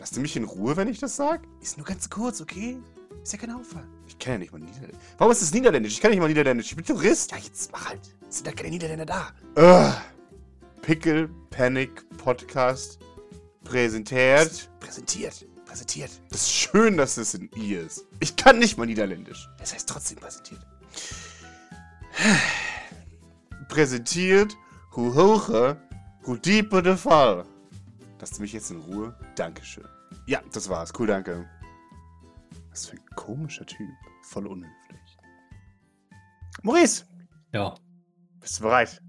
Lass du mich in Ruhe, wenn ich das sag? Ist nur ganz kurz, okay? Ist ja kein Aufwand. Ich kenne ja nicht mal Niederländisch. Warum ist das Niederländisch? Ich kann nicht mal Niederländisch. Ich bin Tourist. Ja, jetzt mach halt. Sind da keine Niederländer da. Ugh. Pickle Panic Podcast präsentiert. Präsentiert. Präsentiert. Das ist schön, dass es in I ist. Ich kann nicht mal Niederländisch. Das heißt trotzdem präsentiert. Präsentiert, hu hocher, hu dieper der Fall. Lasst du mich jetzt in Ruhe? Dankeschön. Ja, das war's. Cool, danke. Was für ein komischer Typ. Voll unhöflich. Maurice, Ja. bist du bereit?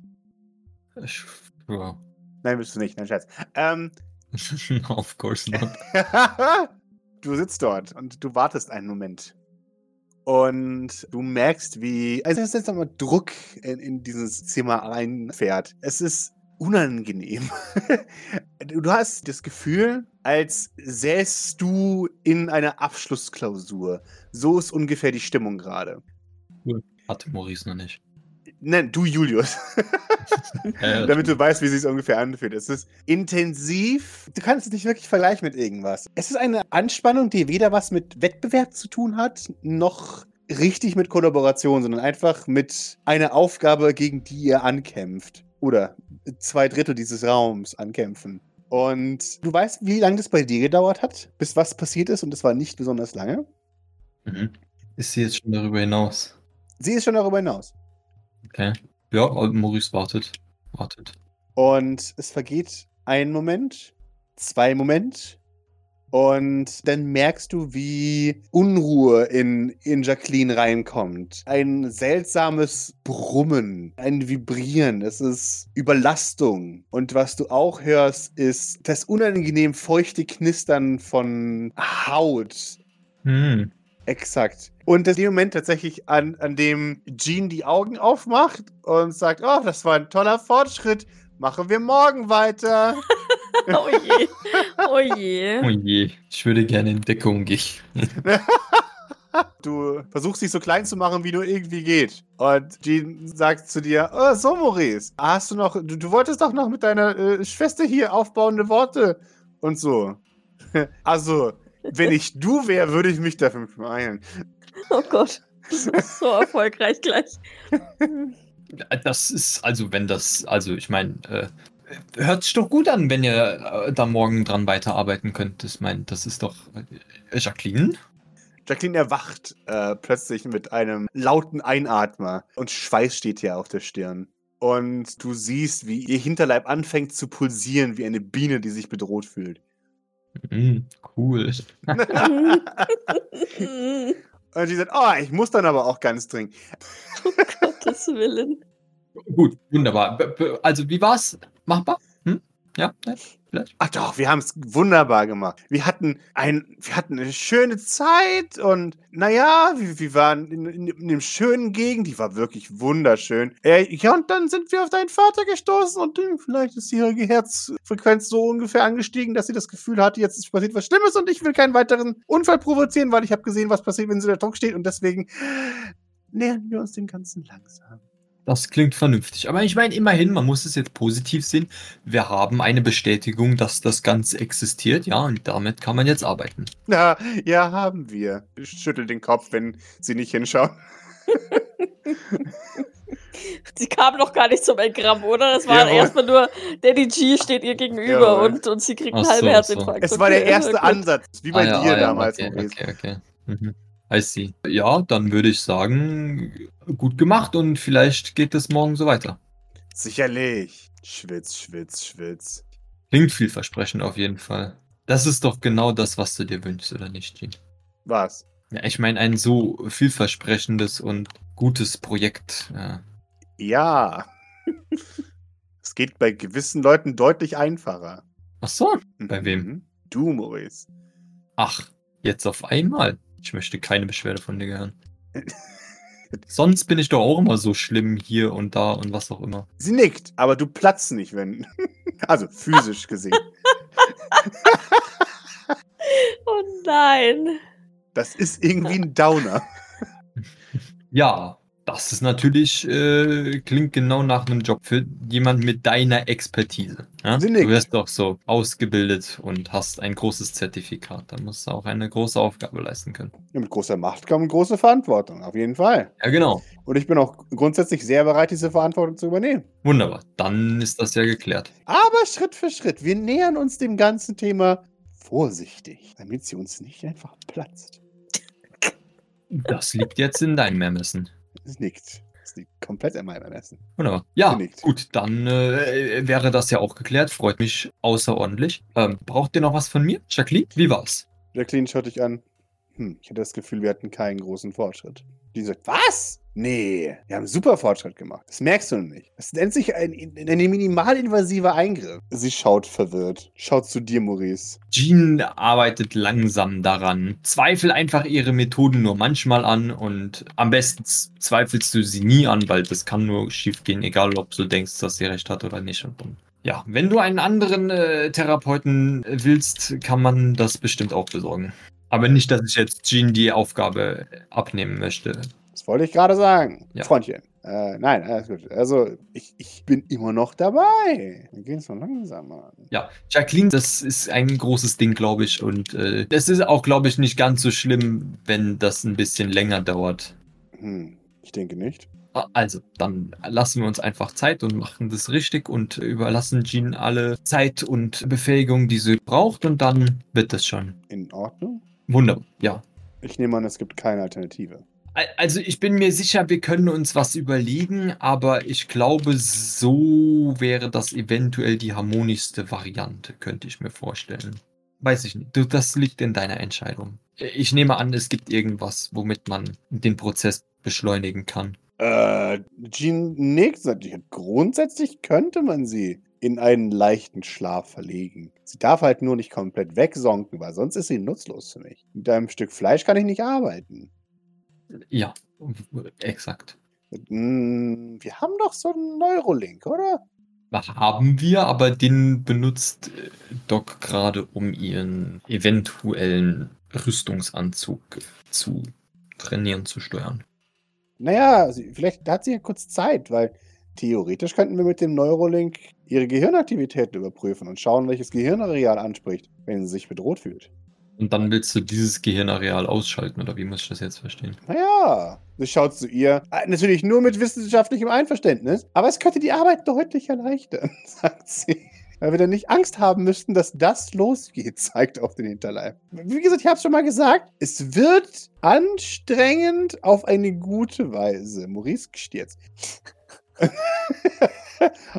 Ich, ja. Nein, bist du nicht. Nein, Scherz. Ähm, of course not. du sitzt dort und du wartest einen Moment. Und du merkst, wie also es ist jetzt nochmal Druck in, in dieses Zimmer reinfährt. Es ist unangenehm. du hast das Gefühl, als säßt du in einer Abschlussklausur. So ist ungefähr die Stimmung gerade. Hatte Maurice noch nicht. Nein, du Julius. Damit du weißt, wie es sich ungefähr anfühlt. Es ist intensiv. Du kannst es nicht wirklich vergleichen mit irgendwas. Es ist eine Anspannung, die weder was mit Wettbewerb zu tun hat, noch richtig mit Kollaboration, sondern einfach mit einer Aufgabe, gegen die ihr ankämpft. Oder zwei Drittel dieses Raums ankämpfen. Und du weißt, wie lange das bei dir gedauert hat, bis was passiert ist, und es war nicht besonders lange. mhm. Ist sie jetzt schon darüber hinaus? Sie ist schon darüber hinaus. Okay. Ja, Maurice wartet. Wartet. Und es vergeht ein Moment, zwei Moment. Und dann merkst du, wie Unruhe in, in Jacqueline reinkommt. Ein seltsames Brummen, ein Vibrieren. Es ist Überlastung. Und was du auch hörst, ist das unangenehm feuchte Knistern von Haut. Hm. Exakt. Und das ist der Moment tatsächlich, an, an dem Jean die Augen aufmacht und sagt, oh, das war ein toller Fortschritt. Machen wir morgen weiter. Oh je. Oh je. Oh je. Ich würde gerne in Deckung gehen. Du versuchst dich so klein zu machen, wie nur irgendwie geht. Und Jean sagt zu dir, oh, so Maurice, hast du noch, du, du wolltest doch noch mit deiner äh, Schwester hier aufbauende Worte und so. Also, wenn ich du wäre, würde ich mich dafür beeilen. Oh Gott. Das ist so erfolgreich gleich. Das ist, also wenn das, also ich meine, äh, hört sich doch gut an, wenn ihr äh, da morgen dran weiterarbeiten könnt. Ich meine, das ist doch äh, Jacqueline. Jacqueline erwacht äh, plötzlich mit einem lauten Einatmer und Schweiß steht hier auf der Stirn. Und du siehst, wie ihr Hinterleib anfängt zu pulsieren, wie eine Biene, die sich bedroht fühlt. Mhm, cool. Und sie sagt, oh, ich muss dann aber auch ganz dringend. um Gottes Willen. Gut, wunderbar. Also wie war's? Machbar? Hm? Ja, vielleicht. Ach doch, wir haben es wunderbar gemacht. Wir hatten, ein, wir hatten eine schöne Zeit und naja, wir, wir waren in, in, in dem schönen Gegend, die war wirklich wunderschön. Äh, ja, und dann sind wir auf deinen Vater gestoßen und äh, vielleicht ist ihre Herzfrequenz so ungefähr angestiegen, dass sie das Gefühl hatte, jetzt ist passiert was Schlimmes und ich will keinen weiteren Unfall provozieren, weil ich habe gesehen, was passiert, wenn sie unter Druck steht und deswegen nähern wir uns dem Ganzen langsam. Das klingt vernünftig. Aber ich meine, immerhin, man muss es jetzt positiv sehen. Wir haben eine Bestätigung, dass das Ganze existiert, ja, und damit kann man jetzt arbeiten. Na, ja, haben wir. Ich schüttel den Kopf, wenn sie nicht hinschauen. Sie kam noch gar nicht zum Engramm, oder? Das war Jawohl. erstmal nur, Daddy G steht ihr gegenüber Jawohl. und, und sie kriegt einen so, halben so. Herzinfarkt. Es war der Okay, erste gut. Ansatz, wie bei Ah dir ah ja, damals, okay, Maurice. okay, okay. Mhm. I see. Ja, dann würde ich sagen, gut gemacht und vielleicht geht es morgen so weiter. Sicherlich. Schwitz, schwitz, schwitz. Klingt vielversprechend auf jeden Fall. Das ist doch genau das, was du dir wünschst, oder nicht, Jean? Was? Ja, ich meine, ein so vielversprechendes und gutes Projekt. Ja. Ja. es geht bei gewissen Leuten deutlich einfacher. Ach so, Bei wem? Mhm. Du, Maurice. ach, jetzt auf einmal. Ich möchte keine Beschwerde von dir hören. Sonst bin ich doch auch immer so schlimm hier und da und was auch immer. Sie nickt, aber du platzt nicht, wenn. Also physisch gesehen. Oh nein. Das ist irgendwie ein Downer. Ja, Das ist natürlich, äh, klingt genau nach einem Job für jemand mit deiner Expertise. Ja? Du wirst doch so ausgebildet und hast ein großes Zertifikat. Da musst du auch eine große Aufgabe leisten können. Ja, mit großer Macht kommt große Verantwortung, auf jeden Fall. Ja, genau. Und ich bin auch grundsätzlich sehr bereit, diese Verantwortung zu übernehmen. Wunderbar. Dann ist das ja geklärt. Aber Schritt für Schritt, wir nähern uns dem ganzen Thema vorsichtig, damit sie uns nicht einfach platzt. Das liegt jetzt in deinem Ermessen. Es nickt. Es liegt komplett in meinem Ermessen. Wunderbar. Ja, Genickt. gut, dann äh, wäre das ja auch geklärt. Freut mich außerordentlich. Ähm, braucht ihr noch was von mir? Jacqueline, wie war's? Jacqueline schaut dich an. Hm, ich hatte das Gefühl, wir hatten keinen großen Fortschritt. Die sagt, was? Nee, wir haben super Fortschritt gemacht. Das merkst du nicht. Das nennt sich ein, ein minimalinvasiver Eingriff. Sie schaut verwirrt. Schaut zu dir, Maurice. Jean arbeitet langsam daran. Zweifel einfach ihre Methoden nur manchmal an und am besten zweifelst du sie nie an, weil das kann nur schief gehen, egal ob du denkst, dass sie recht hat oder nicht. Und, und ja, wenn du einen anderen äh, Therapeuten äh, willst, kann man das bestimmt auch besorgen. Aber nicht, dass ich jetzt Jean die Aufgabe abnehmen möchte. Das wollte ich gerade sagen. Ja. Freundchen. Äh, nein, alles gut. Also, ich, ich bin immer noch dabei. Wir gehen so langsamer. Ja, Jacqueline, das ist ein großes Ding, glaube ich. Und äh, das ist auch, glaube ich, nicht ganz so schlimm, wenn das ein bisschen länger dauert. Hm, ich denke nicht. Ah, Also, dann lassen wir uns einfach Zeit und machen das richtig und überlassen Jean alle Zeit und Befähigung, die sie braucht und dann wird das schon. In Ordnung? Wunderbar, ja. Ich nehme an, es gibt keine Alternative. Al- Also ich bin mir sicher, wir können uns was überlegen, aber ich glaube, so wäre das eventuell die harmonischste Variante, könnte ich mir vorstellen. Weiß ich nicht. Das liegt in deiner Entscheidung. Ich nehme an, es gibt irgendwas, womit man den Prozess beschleunigen kann. Äh, Jean nickt. Grundsätzlich könnte man sie in einen leichten Schlaf verlegen. Sie darf halt nur nicht komplett wegsonken, weil sonst ist sie nutzlos für mich. Mit einem Stück Fleisch kann ich nicht arbeiten. Ja, exakt. Hm, wir haben doch so einen Neurolink, oder? Haben wir, aber den benutzt äh, Doc gerade, um ihren eventuellen Rüstungsanzug zu trainieren, zu steuern. Naja, vielleicht hat sie ja kurz Zeit, weil theoretisch könnten wir mit dem Neurolink ihre Gehirnaktivitäten überprüfen und schauen, welches Gehirnareal anspricht, wenn sie sich bedroht fühlt. Und dann willst du dieses Gehirnareal ausschalten, oder wie muss ich das jetzt verstehen? Naja, sie schaut zu ihr. Äh, Natürlich nur mit wissenschaftlichem Einverständnis, aber es könnte die Arbeit deutlich erleichtern, sagt sie. Weil wir dann nicht Angst haben müssten, dass das losgeht, zeigt auf den Hinterleib. Wie gesagt, ich habe es schon mal gesagt, es wird anstrengend auf eine gute Weise. Maurice gestierzt.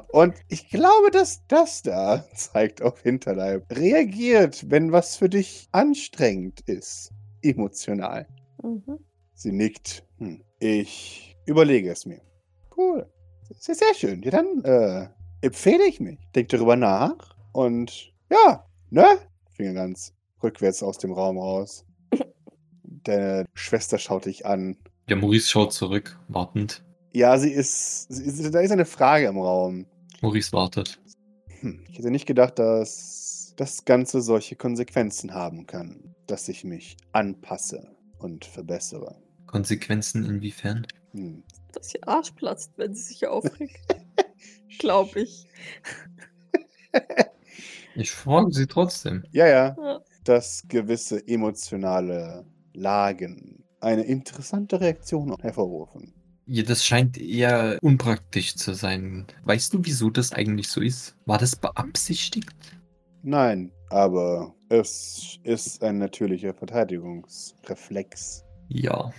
Und ich glaube, dass das da, zeigt auf Hinterleib, reagiert, wenn was für dich anstrengend ist. Emotional. Mhm. Sie nickt. Hm. Ich überlege es mir. Cool. Sehr, sehr schön. Ja, dann äh, empfehle ich mich. Denk darüber nach. Und ja, ne? Finger ganz rückwärts aus dem Raum raus. Deine Schwester schaut dich an. Ja, Maurice schaut zurück, wartend. Ja, sie ist. Sie ist da ist eine Frage im Raum. Maurice wartet. Hm. Ich hätte nicht gedacht, dass das Ganze solche Konsequenzen haben kann, dass ich mich anpasse und verbessere. Konsequenzen inwiefern? Hm. Dass ihr Arsch platzt, wenn sie sich aufregt. Glaube ich. Ich frage sie trotzdem. Ja, ja. Ja. dass gewisse emotionale Lagen eine interessante Reaktion hervorrufen. Ja, das scheint eher unpraktisch zu sein. Weißt du, wieso das eigentlich so ist? War das beabsichtigt? Nein, aber es ist ein natürlicher Verteidigungsreflex. Ja.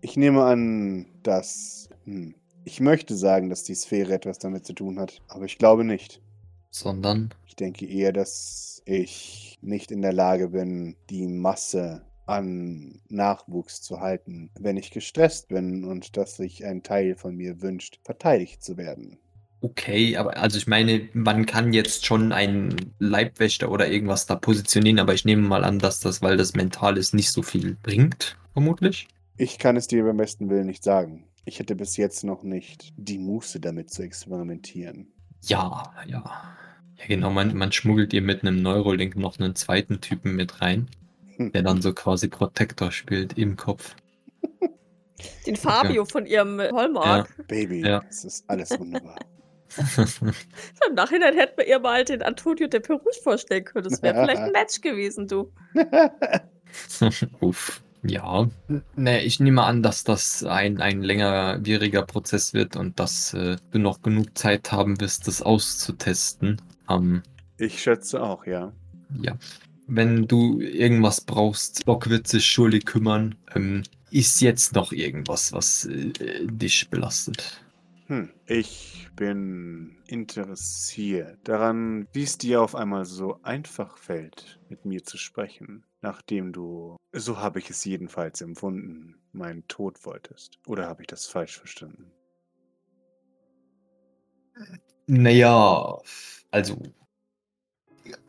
Ich nehme an, dass. Hm, ich möchte sagen, dass die Sphäre etwas damit zu tun hat, aber ich glaube nicht. Sondern. Ich denke eher, dass ich nicht in der Lage bin, die Masse an Nachwuchs zu halten, wenn ich gestresst bin und dass sich ein Teil von mir wünscht, verteidigt zu werden. Okay, aber also ich meine, man kann jetzt schon einen Leibwächter oder irgendwas da positionieren, aber ich nehme mal an, dass das, weil das mental ist, nicht so viel bringt, vermutlich. Ich kann es dir beim besten Willen nicht sagen. Ich hätte bis jetzt noch nicht die Muße damit zu experimentieren. Ja, ja. Ja, genau, man, man schmuggelt ihr mit einem Neurolink noch einen zweiten Typen mit rein. Der dann so quasi Protektor spielt im Kopf. Den Fabio von ihrem Hallmark. Baby, Ja. es ist alles wunderbar. Im Nachhinein hätten wir ihr mal den Antonio de Perouge vorstellen können. Das wäre vielleicht ein Match gewesen, du. Uff. Ja. Ne, ich nehme an, dass das ein, ein längerwieriger Prozess wird und dass äh, du noch genug Zeit haben wirst, das auszutesten. Ähm, Ich schätze auch, ja. ja. Wenn du irgendwas brauchst, Bock wird sich schuldig kümmern. Ähm, ist jetzt noch irgendwas, was äh, dich belastet? Hm. Ich bin interessiert daran, wie es dir auf einmal so einfach fällt, mit mir zu sprechen, nachdem du, so habe ich es jedenfalls empfunden, meinen Tod wolltest. Oder habe ich das falsch verstanden? Naja, also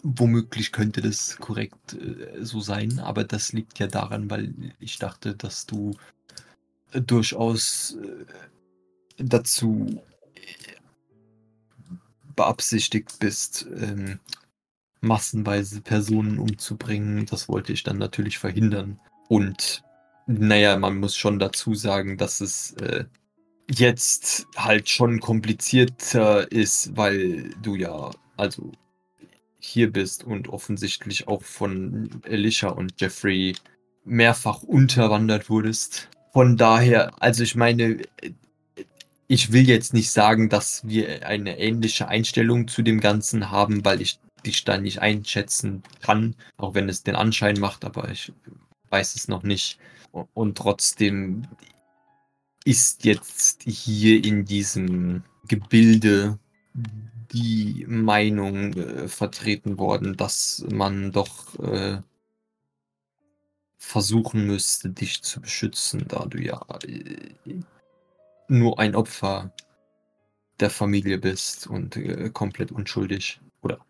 womöglich könnte das korrekt äh, so sein, aber das liegt ja daran, weil ich dachte, dass du äh, durchaus äh, dazu äh, beabsichtigt bist, ähm, massenweise Personen umzubringen. Das wollte ich dann natürlich verhindern. Und naja, man muss schon dazu sagen, dass es äh, jetzt halt schon komplizierter ist, weil du ja also hier bist und offensichtlich auch von Alicia und Jeffrey mehrfach unterwandert wurdest. Von daher, also ich meine, ich will jetzt nicht sagen, dass wir eine ähnliche Einstellung zu dem Ganzen haben, weil ich dich da nicht einschätzen kann, auch wenn es den Anschein macht, aber ich weiß es noch nicht. Und trotzdem ist jetzt hier in diesem Gebilde die Meinung äh, vertreten worden, dass man doch äh, versuchen müsste, dich zu beschützen, da du ja äh, nur ein Opfer der Familie bist und äh, komplett unschuldig. Oder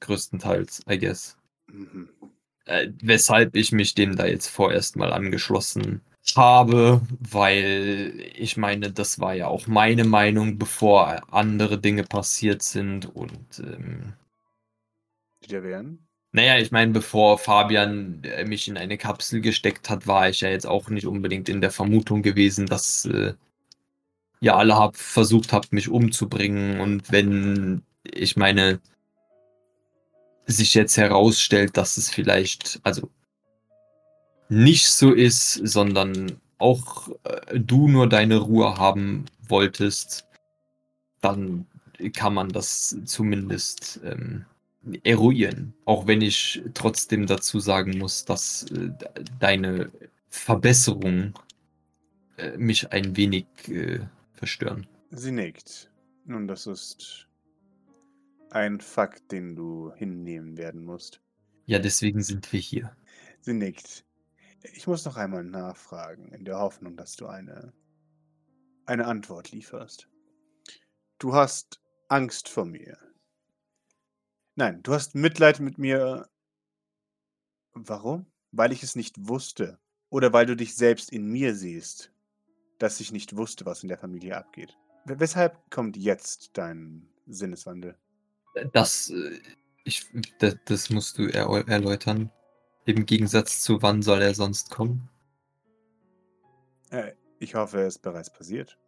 größtenteils, I guess. Mhm. Äh, weshalb ich mich dem da jetzt vorerst mal angeschlossen habe, weil ich meine, das war ja auch meine Meinung, bevor andere Dinge passiert sind und ähm, Die da wären? naja, ich meine, bevor Fabian äh, mich in eine Kapsel gesteckt hat, war ich ja jetzt auch nicht unbedingt in der Vermutung gewesen, dass äh, ihr alle hab, versucht habt, mich umzubringen. Und wenn, ich meine, sich jetzt herausstellt, dass es vielleicht, also nicht so ist, sondern auch äh, du nur deine Ruhe haben wolltest, dann kann man das zumindest ähm, eruieren. Auch wenn ich trotzdem dazu sagen muss, dass äh, de- deine Verbesserungen äh, mich ein wenig äh, verstören. Sie nickt. Nun, das ist ein Fakt, den du hinnehmen werden musst. Ja, deswegen sind wir hier. Sie nickt. Ich muss noch einmal nachfragen, in der Hoffnung, dass du eine, eine Antwort lieferst. Du hast Angst vor mir. Nein, du hast Mitleid mit mir. Warum? Weil ich es nicht wusste. Oder weil du dich selbst in mir siehst, dass ich nicht wusste, was in der Familie abgeht. Weshalb kommt jetzt dein Sinneswandel? Das, äh, ich, das, das musst du er erläutern. Im Gegensatz zu wann soll er sonst kommen? Äh, ich hoffe, es ist bereits passiert.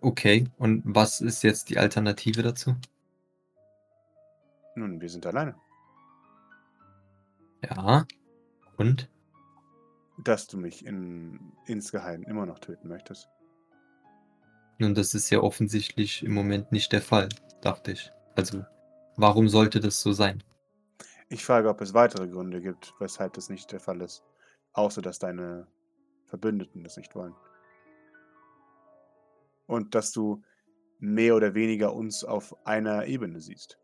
Okay, und was ist jetzt die Alternative dazu? Nun, wir sind alleine. Ja. Und? Dass du mich in, insgeheim immer noch töten möchtest. Nun, das ist ja offensichtlich im Moment nicht der Fall, dachte ich. Also, warum sollte das so sein? Ich frage, ob es weitere Gründe gibt, weshalb das nicht der Fall ist. Außer, dass deine Verbündeten das nicht wollen. Und dass du mehr oder weniger uns auf einer Ebene siehst.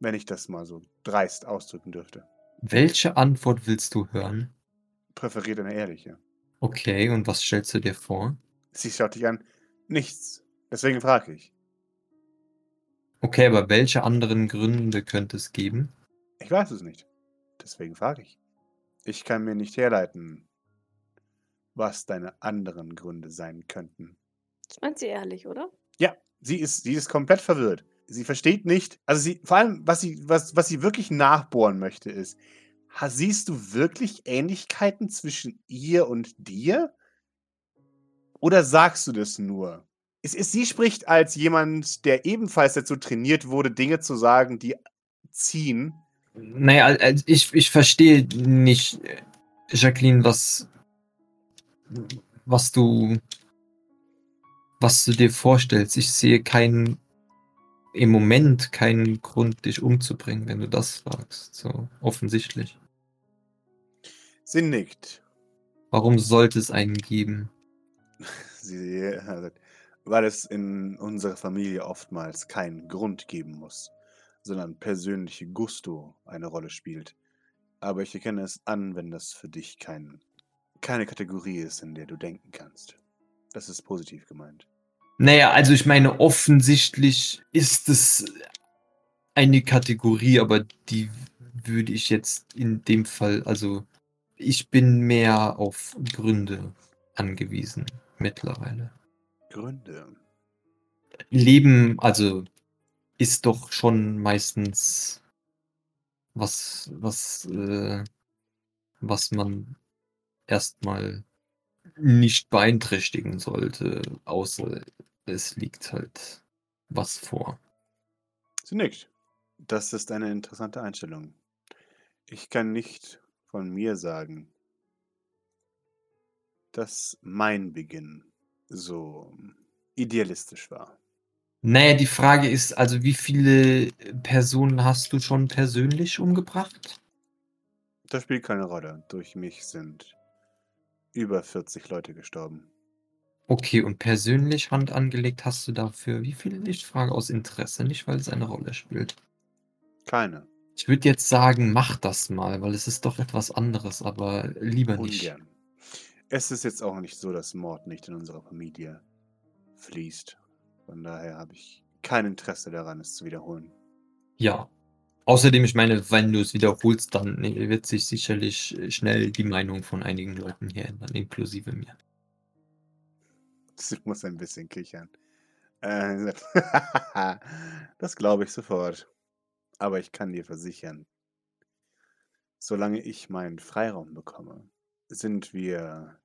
Wenn ich das mal so dreist ausdrücken dürfte. Welche Antwort willst du hören? Präferiert eine ehrliche. Okay, und was stellst du dir vor? Sie schaut dich an. Nichts. Deswegen frage ich. Okay, aber welche anderen Gründe könnte es geben? Ich weiß es nicht. Deswegen frage ich. Ich kann mir nicht herleiten, was deine anderen Gründe sein könnten. Das meint sie ehrlich, oder? Ja, sie ist, sie ist komplett verwirrt. Sie versteht nicht, also sie, vor allem, was sie, was, was sie wirklich nachbohren möchte, ist, siehst du wirklich Ähnlichkeiten zwischen ihr und dir? Oder sagst du das nur? Es ist sie spricht als jemand, der ebenfalls dazu trainiert wurde, Dinge zu sagen, die ziehen. Na ja, al ich ich verstehe nicht, äh, Jacqueline, was was du was du dir vorstellst. Ich sehe keinen im Moment keinen Grund, dich umzubringen, wenn du das fragst, so offensichtlich. Sie nickt. Warum sollte es einen geben? Sie äh, weil es in unserer Familie oftmals keinen Grund geben muss, sondern persönliche Gusto eine Rolle spielt. Aber ich erkenne es an, wenn das für dich kein keine Kategorie ist, in der du denken kannst. Das ist positiv gemeint. Na ja, also ich meine, offensichtlich ist es eine Kategorie, aber die würde ich jetzt in dem Fall also, ich bin mehr auf Gründe angewiesen mittlerweile. Gründe? Leben, also, ist doch schon meistens was was, äh was man erst mal nicht beeinträchtigen sollte, außer es liegt halt was vor. Sie nickt. Das ist eine interessante Einstellung. Ich kann nicht von mir sagen dass mein Beginn so idealistisch war. Na ja, die Frage ist, also wie viele Personen hast du schon persönlich umgebracht? Das spielt keine Rolle. Durch mich sind über 40 Leute gestorben. Okay, und persönlich Hand angelegt hast du dafür wie viele? Ich frage aus Interesse, nicht weil es eine Rolle spielt. Keine. Ich würde jetzt sagen, mach das mal, weil es ist doch etwas anderes, aber lieber nicht. Ungern. Es ist jetzt auch nicht so, dass Mord nicht in unserer Familie fließt. Von daher habe ich kein Interesse daran, es zu wiederholen. Ja. Außerdem, ich meine, wenn du es wiederholst, dann ne, wird sich sicherlich äh, schnell die Meinung von einigen Leuten hier ändern, inklusive mir. Sie muss ein bisschen kichern. Äh, das glaube ich sofort. Aber ich kann dir versichern, solange ich meinen Freiraum bekomme, sind wir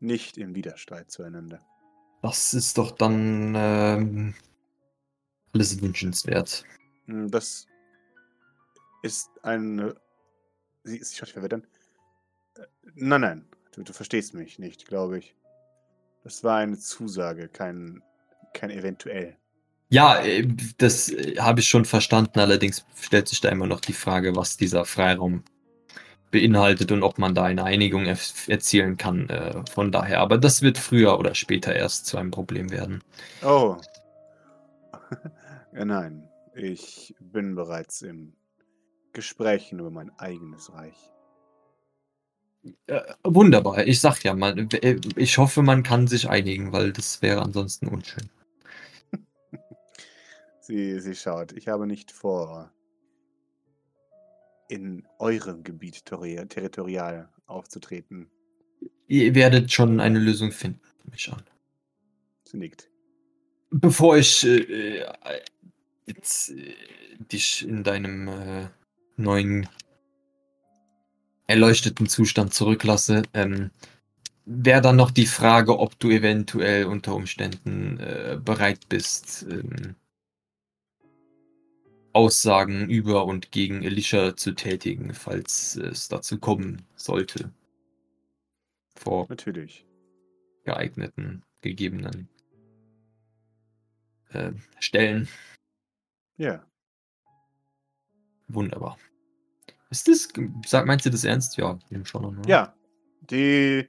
nicht im Widerstreit zueinander. Das ist doch dann ähm, alles wünschenswert. Hm, das ist eine. Sie ist sich verwirrt. Äh, nein, nein, du, du verstehst mich nicht, glaube ich. Das war eine Zusage, kein, kein eventuell. Ja, äh, das äh, habe ich schon verstanden. Allerdings stellt sich da immer noch die Frage, was dieser Freiraum beinhaltet und ob man da eine Einigung erzielen kann. Äh, von daher, aber das wird früher oder später erst zu einem Problem werden. Oh. ja, nein, ich bin bereits im Gesprächen über mein eigenes Reich. Äh, wunderbar. Ich sag ja, man, äh, ich hoffe, man kann sich einigen, weil das wäre ansonsten unschön. sie, sie schaut. Ich habe nicht vor, in eurem Gebiet territorial aufzutreten. Ihr werdet schon eine Lösung finden, mich an. Sie nickt. Bevor ich äh, jetzt äh, dich in deinem äh, neuen erleuchteten Zustand zurücklasse, ähm, wäre dann noch die Frage, ob du eventuell unter Umständen äh, bereit bist, ähm, Aussagen über und gegen Elisha zu tätigen, falls es dazu kommen sollte. Vor Natürlich. geeigneten, gegebenen äh, Stellen. Ja. Wunderbar. Ist das, sag, meinst du das ernst? Ja, schon. Oder? Ja. Die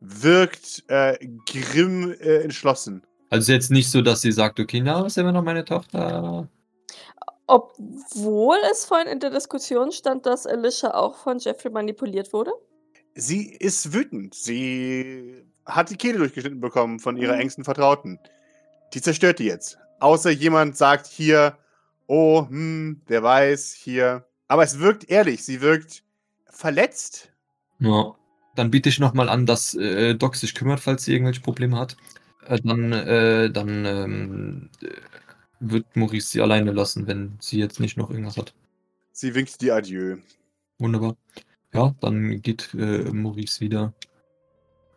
wirkt äh, grimm äh, entschlossen. Also jetzt nicht so, dass sie sagt, okay, na, ist immer noch meine Tochter. Obwohl es vorhin in der Diskussion stand, dass Alicia auch von Jeffrey manipuliert wurde? Sie ist wütend. Sie hat die Kehle durchgeschnitten bekommen von ihrer Mhm. engsten Vertrauten. Die zerstört die jetzt. Außer jemand sagt hier, oh, hm, der weiß, hier. Aber es wirkt ehrlich. Sie wirkt verletzt. Ja. Dann biete ich nochmal an, dass äh, Doc sich kümmert, falls sie irgendwelche Probleme hat. Äh, dann äh, dann ähm, äh, wird Maurice sie alleine lassen, wenn sie jetzt nicht noch irgendwas hat. Sie winkt dir Adieu. Wunderbar. Ja, dann geht äh, Maurice wieder.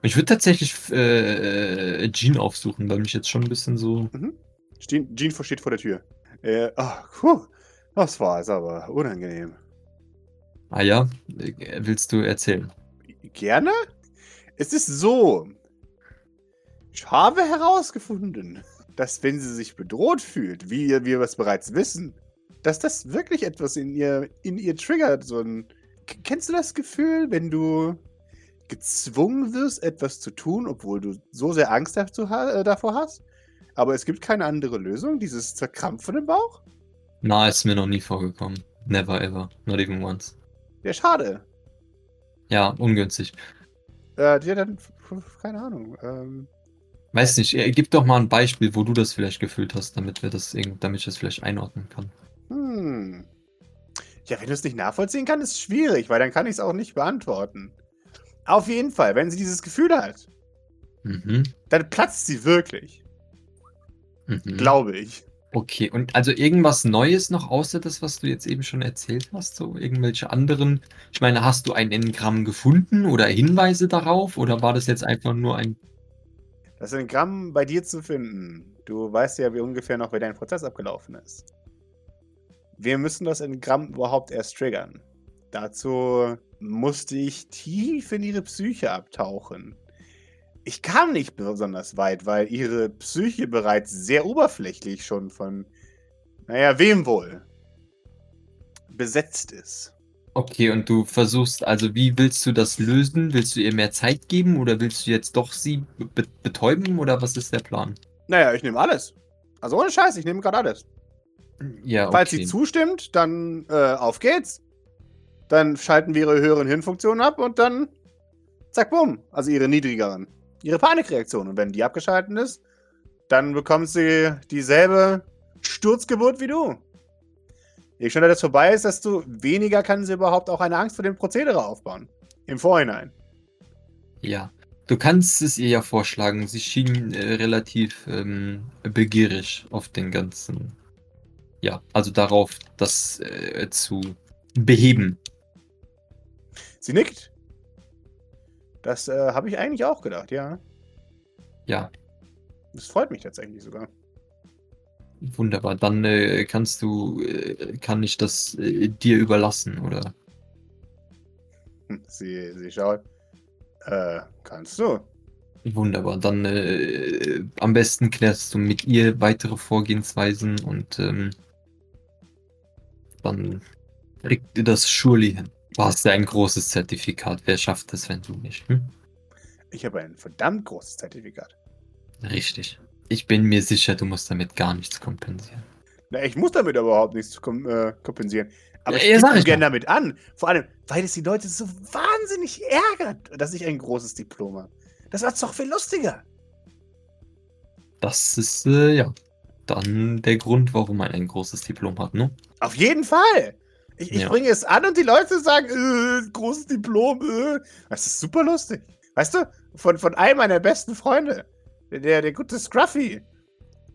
Ich würde tatsächlich äh, Jean aufsuchen, weil mich jetzt schon ein bisschen so. Mhm. Jean, Jean steht vor der Tür. Äh, ach, puh, das war es aber unangenehm. Ah ja, äh, willst du erzählen? Gerne? Es ist so. Ich habe herausgefunden, dass wenn sie sich bedroht fühlt, wie wir es bereits wissen, dass das wirklich etwas in ihr, in ihr triggert. So ein, kennst du das Gefühl, wenn du gezwungen wirst, etwas zu tun, obwohl du so sehr Angst dazu, äh, davor hast? Aber es gibt keine andere Lösung, dieses Zerkrampfen im Bauch? Na, ist mir noch nie vorgekommen. Never ever. Not even once. Ja, schade. Ja, ungünstig. Äh, ja, dann, keine Ahnung. Ähm, Weiß nicht, gib doch mal ein Beispiel, wo du das vielleicht gefühlt hast, damit wir das, damit ich das vielleicht einordnen kann. Hm. Ja, wenn du es nicht nachvollziehen kannst, ist es schwierig, weil dann kann ich es auch nicht beantworten. Auf jeden Fall, wenn sie dieses Gefühl hat, Mhm. dann platzt sie wirklich. Mhm. Glaube ich. Okay, und also irgendwas Neues noch außer das, was du jetzt eben schon erzählt hast? So irgendwelche anderen? Ich meine, hast du ein Engramm gefunden oder Hinweise darauf? Oder war das jetzt einfach nur ein. Das Engramm bei dir zu finden. Du weißt ja wie ungefähr noch, wie dein Prozess abgelaufen ist. Wir müssen das Engramm überhaupt erst triggern. Dazu musste ich tief in ihre Psyche abtauchen. Ich kam nicht besonders weit, weil ihre Psyche bereits sehr oberflächlich schon von, naja, wem wohl, besetzt ist. Okay, und du versuchst, also wie willst du das lösen? Willst du ihr mehr Zeit geben oder willst du jetzt doch sie be betäuben oder was ist der Plan? Naja, ich nehme alles. Also ohne Scheiß, ich nehme gerade alles. Ja, okay. Falls sie zustimmt, dann äh, auf geht's. Dann schalten wir ihre höheren Hirnfunktionen ab und dann zack, bumm. Also ihre niedrigeren. Ihre Panikreaktion. Und wenn die abgeschaltet ist, dann bekommt sie dieselbe Sturzgeburt wie du. Je schneller das vorbei ist, desto weniger kann sie überhaupt auch eine Angst vor dem Prozedere aufbauen. Im Vorhinein. Ja, du kannst es ihr ja vorschlagen. Sie schien äh, relativ ähm, begierig auf den ganzen. Ja, also darauf, das äh, zu beheben. Sie nickt. Das äh, habe ich eigentlich auch gedacht, ja. Ja, Das freut mich tatsächlich sogar. Wunderbar. Dann äh, kannst du, äh, kann ich das äh, dir überlassen, oder? Sie, sie schaut. Äh, kannst du? Wunderbar. Dann äh, am besten klärst du mit ihr weitere Vorgehensweisen und ähm, dann kriegt ihr das surely hin. Du hast ja ein großes Zertifikat. Wer schafft das, wenn du nicht? Hm? Ich habe ein verdammt großes Zertifikat. Richtig. Ich bin mir sicher, du musst damit gar nichts kompensieren. Na, ich muss damit überhaupt nichts kom äh, kompensieren. Aber Ja, ich ja, gebe ich gerne damit an. Vor allem, weil es die Leute so wahnsinnig ärgert, dass ich ein großes Diplom habe. Das war doch viel lustiger. Das ist, äh, ja, dann der Grund, warum man ein großes Diplom hat, ne? Auf jeden Fall. Ich, ich Ja. bringe es an und die Leute sagen, äh, großes Diplom, äh. Das ist super lustig. Weißt du, von, von einem meiner besten Freunde, der, der gute Scruffy.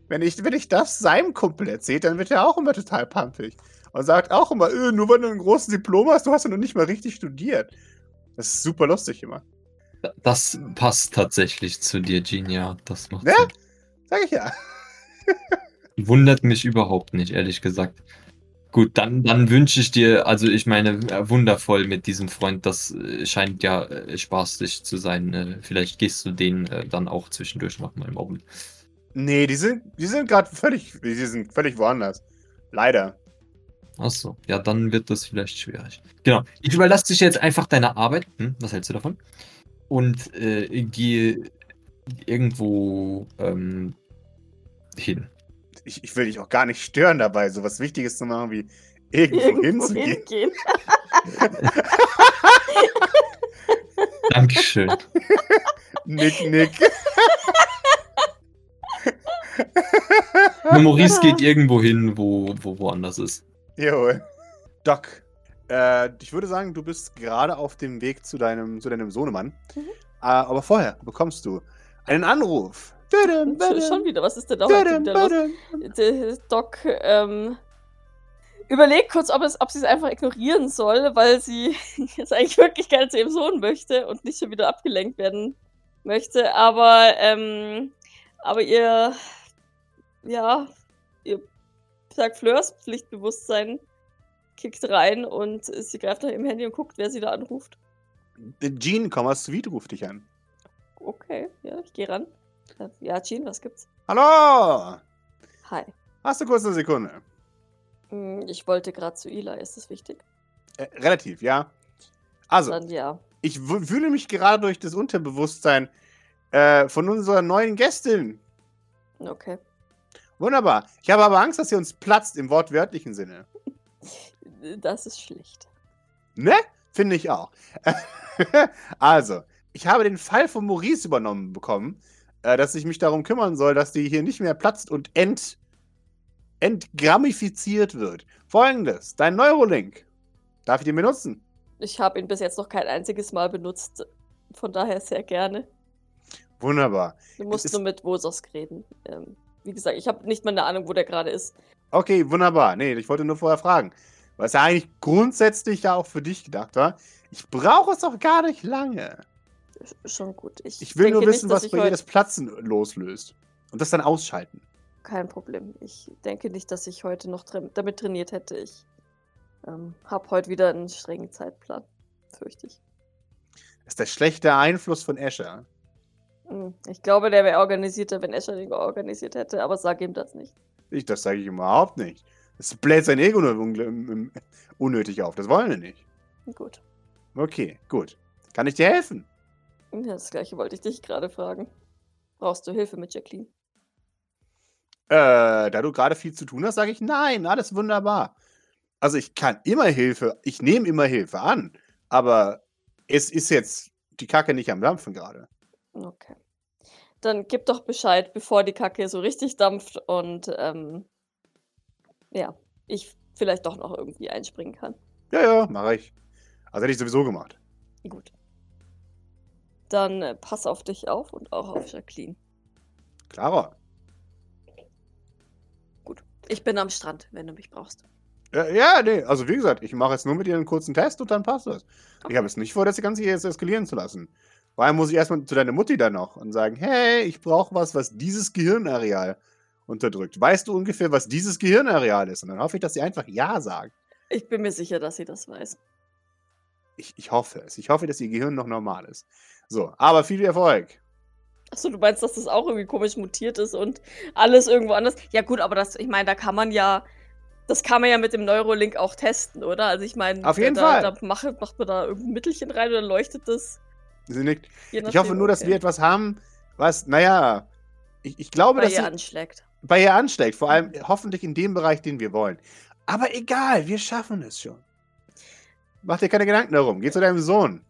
Wenn ich, wenn ich das seinem Kumpel erzähle, dann wird er auch immer total pumpig. Und sagt auch immer, äh, nur weil du ein großes Diplom hast, du hast ja noch nicht mal richtig studiert. Das ist super lustig immer. Das passt tatsächlich zu dir, Jean, ja. Das macht Ja? Sinn. Sag ich ja. Wundert mich überhaupt nicht, ehrlich gesagt. Gut, dann, dann wünsche ich dir, also ich meine, äh, wundervoll mit diesem Freund, das äh, scheint ja äh, spaßig zu sein. Vielleicht gehst du den dann auch zwischendurch noch mal mobben. Nee, die sind, die sind gerade völlig, die sind völlig woanders. Leider. Achso, ja, dann wird das vielleicht schwierig. Genau, ich überlasse dich jetzt einfach deiner Arbeit. Hm, was hältst du davon? Und äh, gehe irgendwo ähm, hin. Ich, ich will dich auch gar nicht stören dabei, so was Wichtiges zu machen wie irgendwo, Irgendwo hinzugehen. hingehen. Dankeschön. Nick, Nick. Nur Maurice geht irgendwo hin, wo, wo woanders ist. Jawohl. Doc, äh, ich würde sagen, du bist gerade auf dem Weg zu deinem, zu deinem Sohnemann. Mhm. Äh, aber vorher bekommst du einen Anruf. Schon, schon wieder, was ist denn da heute wieder los? Der Doc, ähm, überlegt kurz, ob, es, ob sie es einfach ignorieren soll, weil sie jetzt eigentlich wirklich gerne zu ihrem Sohn möchte und nicht schon wieder abgelenkt werden möchte. Aber, ähm, aber ihr, ja, ihr sagt Fleurs Pflichtbewusstsein kickt rein und sie greift nach ihrem Handy und guckt, wer sie da anruft. Jean, komm Sweet, ruft dich an. Okay, ja, ich gehe ran. Ja, Jean, was gibt's? Hallo! Hi. Hast du kurz eine Sekunde? Hm, Ich wollte gerade zu Eli, ist das wichtig? Äh, relativ, ja. Also, Dann ja. ich fühle mich gerade durch das Unterbewusstsein äh, von unserer neuen Gästin. Okay. Wunderbar. Ich habe aber Angst, dass sie uns platzt im wortwörtlichen Sinne. Das ist schlecht. Ne? Finde ich auch. also, ich habe den Fall von Maurice übernommen bekommen, äh, dass ich mich darum kümmern soll, dass die hier nicht mehr platzt und ent, entgrammifiziert wird. Folgendes: Dein Neurolink. Darf ich den benutzen? Ich habe ihn bis jetzt noch kein einziges Mal benutzt. Von daher sehr gerne. Wunderbar. Du musst nur mit Wososk reden. Ähm, wie gesagt, ich habe nicht mal eine Ahnung, wo der gerade ist. Okay, wunderbar. Nee, ich wollte nur vorher fragen. Es ja eigentlich grundsätzlich ja auch für dich gedacht war. Ich brauche es doch gar nicht lange. Schon gut. Ich, Ich will nur wissen, nicht, was bei ihr das Platzen loslöst. Und das dann ausschalten. Kein Problem. Ich denke nicht, dass ich heute noch tra damit trainiert hätte. Ich ähm, habe heute wieder einen strengen Zeitplan. Fürchte ich. Das ist der schlechte Einfluss von Escher. Hm, Ich glaube, der wäre organisierter, wenn Escher den organisiert hätte, aber sag ihm das nicht. Ich, das sage ich überhaupt nicht. Das bläht sein Ego nur un- un- unnötig auf. Das wollen wir nicht. Gut. Okay, gut. Kann ich dir helfen? Ja, das gleiche wollte ich dich gerade fragen. Brauchst du Hilfe mit Jacqueline? Äh, da du gerade viel zu tun hast, sage ich nein, alles wunderbar. Also ich kann immer Hilfe, ich nehme immer Hilfe an, aber es ist jetzt die Kacke nicht am Dampfen gerade. Okay. Dann gib doch Bescheid, bevor die Kacke so richtig dampft und ähm, ja, ich vielleicht doch noch irgendwie einspringen kann. Ja, ja, mache ich. Also hätte ich sowieso gemacht. Gut. Dann äh, pass auf dich auf und auch auf Jacqueline. Klarer. Gut. Ich bin am Strand, wenn du mich brauchst. Ja, ja, nee, also wie gesagt, ich mache jetzt nur mit ihr einen kurzen Test und dann passt das. Ich habe es nicht vor, das Ganze jetzt eskalieren zu lassen. Vor allem muss ich erstmal zu deiner Mutti dann noch und sagen, hey, ich brauche was, was dieses Gehirnareal unterdrückt. Weißt du ungefähr, was dieses Gehirnareal ist? Und dann hoffe ich, dass sie einfach Ja sagt. Ich bin mir sicher, dass sie das weiß. Ich, ich hoffe es. Ich hoffe, dass ihr Gehirn noch normal ist. So, aber viel Erfolg. Achso, du meinst, dass das auch irgendwie komisch mutiert ist und alles irgendwo anders? Ja, gut, aber das, ich meine, da kann man ja, das kann man ja mit dem Neurolink auch testen, oder? Also, ich meine, Auf jeden da, Fall. Da macht, macht man da irgendein Mittelchen rein oder leuchtet das? Sie nickt. Ich hoffe nur, dass okay. wir etwas haben, was, naja, ich, ich glaube, bei dass ihr sie anschlägt. bei ihr anschlägt. Vor allem hoffentlich in dem Bereich, den wir wollen. Aber egal, wir schaffen es schon. Mach dir keine Gedanken darum. Geh zu deinem Sohn.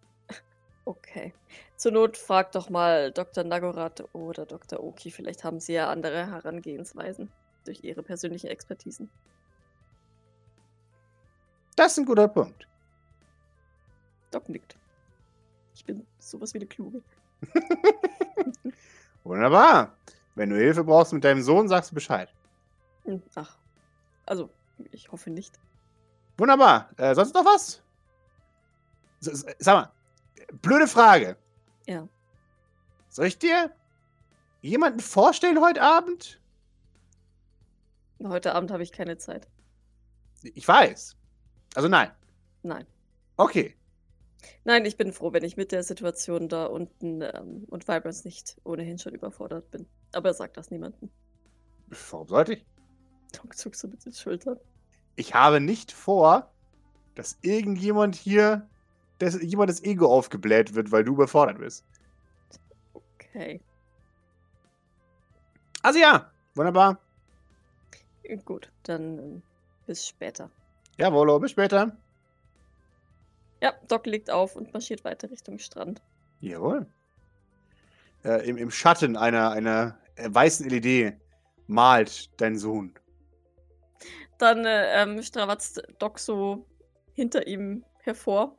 Okay. Zur Not frag doch mal Dr. Nagorath oder Dr. Oki. Vielleicht haben sie ja andere Herangehensweisen durch ihre persönlichen Expertisen. Das ist ein guter Punkt. Doc nickt. Ich bin sowas wie eine Kluge. Wunderbar. Wenn du Hilfe brauchst mit deinem Sohn, sagst du Bescheid. Hm, Ach. Also, ich hoffe nicht. Wunderbar. Äh, sonst noch was? S- sag mal, blöde Frage. Ja. Soll ich dir jemanden vorstellen heute Abend? Heute Abend habe ich keine Zeit. Ich weiß. Also nein. Nein. Okay. Nein, ich bin froh, wenn ich mit der Situation da unten ähm, und Vibrance nicht ohnehin schon überfordert bin. Aber sag das niemandem. Warum sollte ich? Doc zuckst du mit den Schultern. Ich habe nicht vor, dass irgendjemand hier, dass jemand das Ego aufgebläht wird, weil du überfordert bist. Okay. Also ja, wunderbar. Gut, dann ähm, bis später. Jawohl, bis später. Ja, Doc legt auf und marschiert weiter Richtung Strand. Jawohl. Äh, im, Im Schatten einer, einer äh, weißen LED malt dein Sohn. Dann äh, ähm, strawatzt Doc so hinter ihm hervor.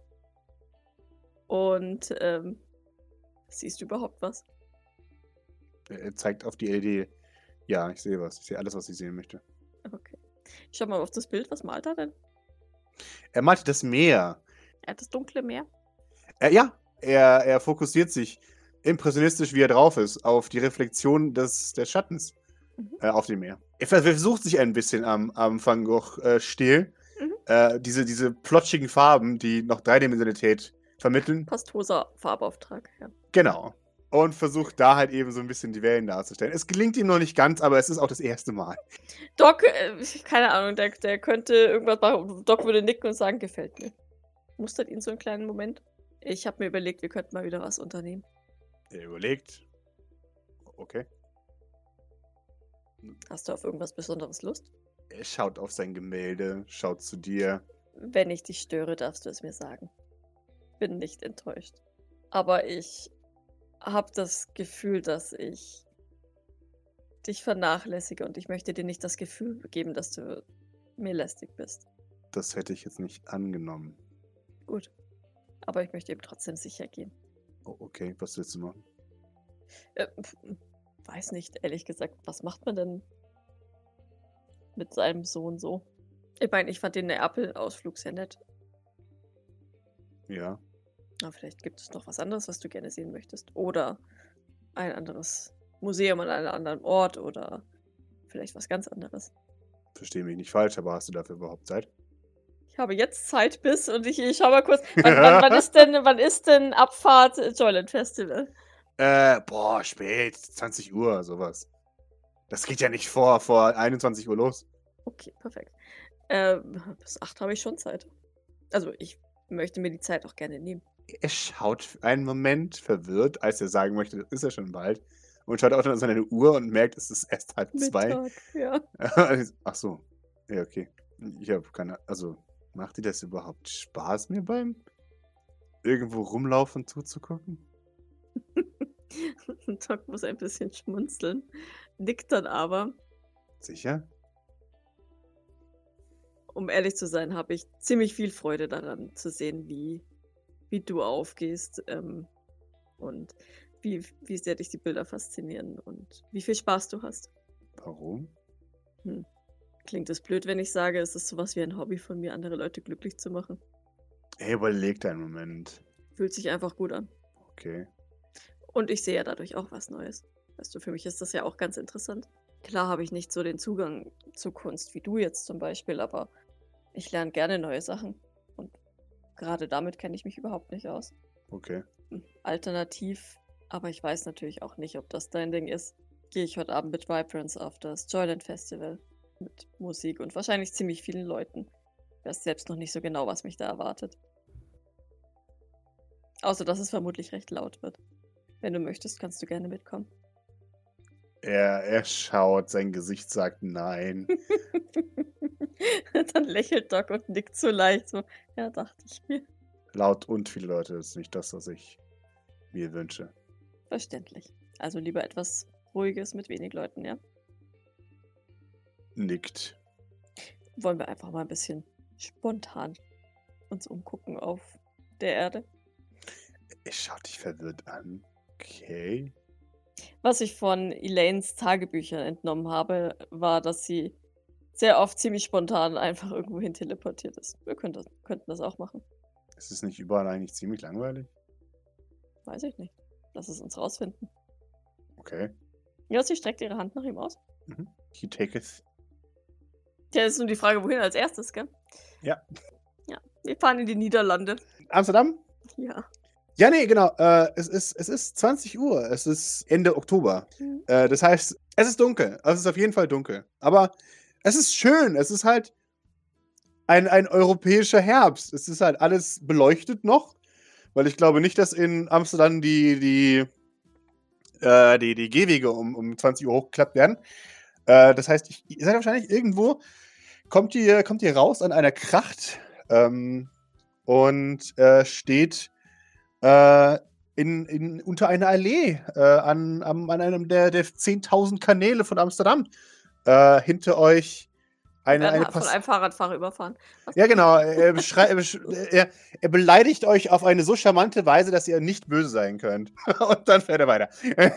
Und ähm, siehst du überhaupt was? Er zeigt auf die LED. Ja, ich sehe was. Ich sehe alles, was ich sehen möchte. Okay. Ich schau mal auf das Bild. Was malt er denn? Er malt das Meer. Er hat das dunkle Meer. Äh, ja, er, er fokussiert sich impressionistisch, wie er drauf ist, auf die Reflexion des, des Schattens Mhm. äh, auf dem Meer. Er versucht sich ein bisschen am, am Van Gogh-Stil. Mhm. Äh, diese, diese plotschigen Farben, die noch Dreidimensionalität vermitteln. Pastoser Farbauftrag. Ja. Genau. Und versucht da halt eben so ein bisschen die Wellen darzustellen. Es gelingt ihm noch nicht ganz, aber es ist auch das erste Mal. Doc, äh, keine Ahnung, der, der könnte irgendwas machen. Doc würde nicken und sagen, gefällt mir. Mustert ihn so einen kleinen Moment. Ich habe mir überlegt, wir könnten mal wieder was unternehmen. Er überlegt. Okay. Hast du auf irgendwas Besonderes Lust? Er schaut auf sein Gemälde, schaut zu dir. Wenn ich dich störe, darfst du es mir sagen. Bin nicht enttäuscht. Aber ich habe das Gefühl, dass ich dich vernachlässige und ich möchte dir nicht das Gefühl geben, dass du mir lästig bist. Das hätte ich jetzt nicht angenommen. Gut. Aber ich möchte eben trotzdem sicher gehen. Oh, okay, was willst du machen? Äh, weiß nicht, ehrlich gesagt, was macht man denn mit seinem Sohn so? Ich meine, ich fand den Neapel-Ausflug sehr nett. Ja. Aber vielleicht gibt es noch was anderes, was du gerne sehen möchtest. Oder ein anderes Museum an einem anderen Ort oder vielleicht was ganz anderes. Verstehe mich nicht falsch, aber hast du dafür überhaupt Zeit? Ich habe jetzt Zeit bis und ich, ich schau mal kurz. Wann, wann, wann, ist denn, wann ist denn Abfahrt Joyland Festival? Äh, boah, spät, 20 Uhr, sowas. Das geht ja nicht vor, vor 21 Uhr los. Okay, perfekt. Äh, bis 8 habe ich schon Zeit. Also ich möchte mir die Zeit auch gerne nehmen. Er schaut einen Moment verwirrt, als er sagen möchte, das ist ja schon bald. Und schaut auch dann auf seine Uhr und merkt, es ist erst halb zwei. Mittag, ja. Ach so. Ja, okay. Ich habe keine. Also, macht dir das überhaupt Spaß, mir beim irgendwo rumlaufen zuzugucken? Doc muss ein bisschen schmunzeln, nickt dann aber. Sicher? Um ehrlich zu sein, habe ich ziemlich viel Freude daran zu sehen, wie, wie du aufgehst ähm, und wie, wie sehr dich die Bilder faszinieren und wie viel Spaß du hast. Warum? Klingt es blöd, wenn ich sage, es ist sowas wie ein Hobby von mir, andere Leute glücklich zu machen. Er überlegt einen Moment. Fühlt sich einfach gut an. Okay. Und ich sehe ja dadurch auch was Neues. Weißt du, für mich ist das ja auch ganz interessant. Klar habe ich nicht so den Zugang zu Kunst wie du jetzt zum Beispiel, aber ich lerne gerne neue Sachen. Gerade damit kenne ich mich überhaupt nicht aus. Okay. Hm, Alternativ, aber ich weiß natürlich auch nicht, ob das dein Ding ist, gehe ich heute Abend mit Vibrance auf das Joyland Festival. Mit Musik und wahrscheinlich ziemlich vielen Leuten. Ich weiß selbst noch nicht so genau, was mich da erwartet. Außer, dass es vermutlich recht laut wird. Wenn du möchtest, kannst du gerne mitkommen. Er, er schaut, sein Gesicht sagt nein. Dann lächelt Doc und nickt so leicht. So, ja, dachte ich mir. Laut und viele Leute ist nicht das, was ich mir wünsche. Verständlich. Also lieber etwas Ruhiges mit wenig Leuten, ja? Nickt. Wollen wir einfach mal ein bisschen spontan uns umgucken auf der Erde? Er schaut dich verwirrt an. Okay. Was ich von Elaines Tagebüchern entnommen habe, war, dass sie sehr oft ziemlich spontan einfach irgendwo hin teleportiert ist. Wir könnten das, könnten das auch machen. Ist es nicht überall eigentlich ziemlich langweilig? Weiß ich nicht. Lass es uns rausfinden. Okay. Ja, sie streckt ihre Hand nach ihm aus. Mhm. He taketh. Ja, ist nur die Frage, wohin als erstes, gell? Ja. Ja, wir fahren in die Niederlande. Amsterdam? Ja. Ja, nee, genau. Äh, es, ist, es ist 20 Uhr. Es ist Ende Oktober. Mhm. Äh, das heißt, es ist dunkel. Also es ist auf jeden Fall dunkel. Aber es ist schön. Es ist halt ein, ein europäischer Herbst. Es ist halt alles beleuchtet noch. Weil ich glaube nicht, dass in Amsterdam die, die, äh, die, die Gehwege um, um 20 Uhr hochgeklappt werden. Äh, das heißt, ich, ihr seid wahrscheinlich irgendwo, kommt ihr, kommt ihr raus an einer Kracht ähm, und äh, steht äh, in, in, unter einer Allee äh, an, am- an einem der, der 10.000 Kanäle von Amsterdam. Äh, hinter euch eine, eine von einem Fahrradfahrer überfahren. Was- Ja, genau. Er, er, er, beleidigt euch auf eine so charmante Weise, dass ihr nicht böse sein könnt. Und dann fährt er weiter.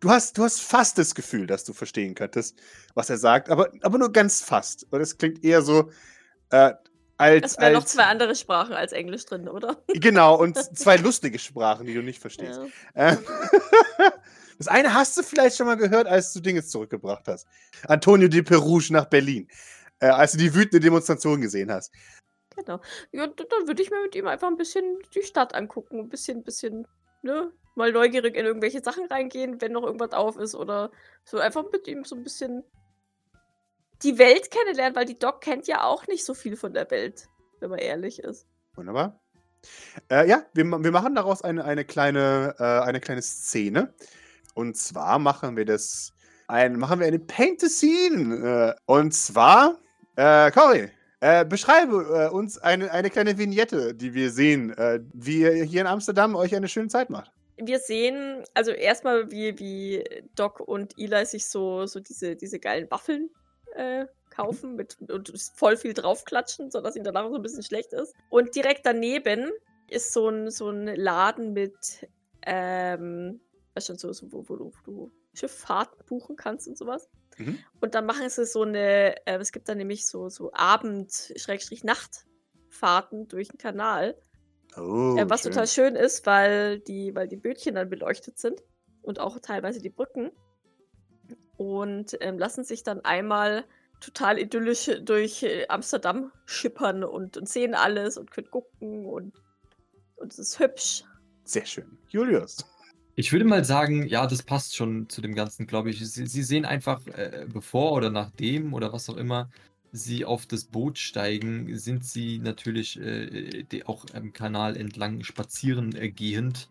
du hast, du hast fast das Gefühl, dass du verstehen könntest, was er sagt, aber, aber nur ganz fast. Und es klingt eher so, äh, als. Es wären noch zwei andere Sprachen als Englisch drin, oder? Genau, und zwei lustige Sprachen, die du nicht verstehst. Ja. Ähm, Das eine hast du vielleicht schon mal gehört, als du Dinges zurückgebracht hast. Antonio de Perouge nach Berlin. Äh, als du die wütende Demonstration gesehen hast. Genau. Ja, dann würde ich mir mit ihm einfach ein bisschen die Stadt angucken. Ein bisschen, bisschen, ne? Mal neugierig in irgendwelche Sachen reingehen, wenn noch irgendwas auf ist. Oder so einfach mit ihm so ein bisschen die Welt kennenlernen, weil die Doc kennt ja auch nicht so viel von der Welt, wenn man ehrlich ist. Wunderbar. Äh, ja, wir, wir machen daraus eine, eine, kleine, äh, eine kleine Szene. Und zwar machen wir das. Ein, machen wir eine Paint the Scene. Äh, und zwar, äh, Cory, äh, beschreibe äh, uns eine, eine kleine Vignette, die wir sehen, äh, wie ihr hier in Amsterdam euch eine schöne Zeit macht. Wir sehen, also erstmal, wie, wie Doc und Eli sich so, so diese, diese geilen Waffeln äh, kaufen mit, und voll viel draufklatschen, sodass ihnen danach so ein bisschen schlecht ist. Und direkt daneben ist so ein, so ein Laden mit, ähm, weißt schon, so, so wo, wo, du, wo du Schifffahrten buchen kannst und sowas. Mhm. Und dann machen sie so eine, äh, es gibt da nämlich so, so Abend-Nachtfahrten durch den Kanal. Oh, Äh, was schön. total schön ist, weil die, weil die Bötchen dann beleuchtet sind und auch teilweise die Brücken. Und ähm, lassen sich dann einmal total idyllisch durch äh, Amsterdam schippern und, und sehen alles und können gucken und, und es ist hübsch. Sehr schön. Julius. Ich würde mal sagen, ja, das passt schon zu dem Ganzen, glaube ich. Sie, sie sehen einfach, äh, bevor oder nachdem oder was auch immer sie auf das Boot steigen, sind sie natürlich äh, auch am Kanal entlang spazieren äh, gehend.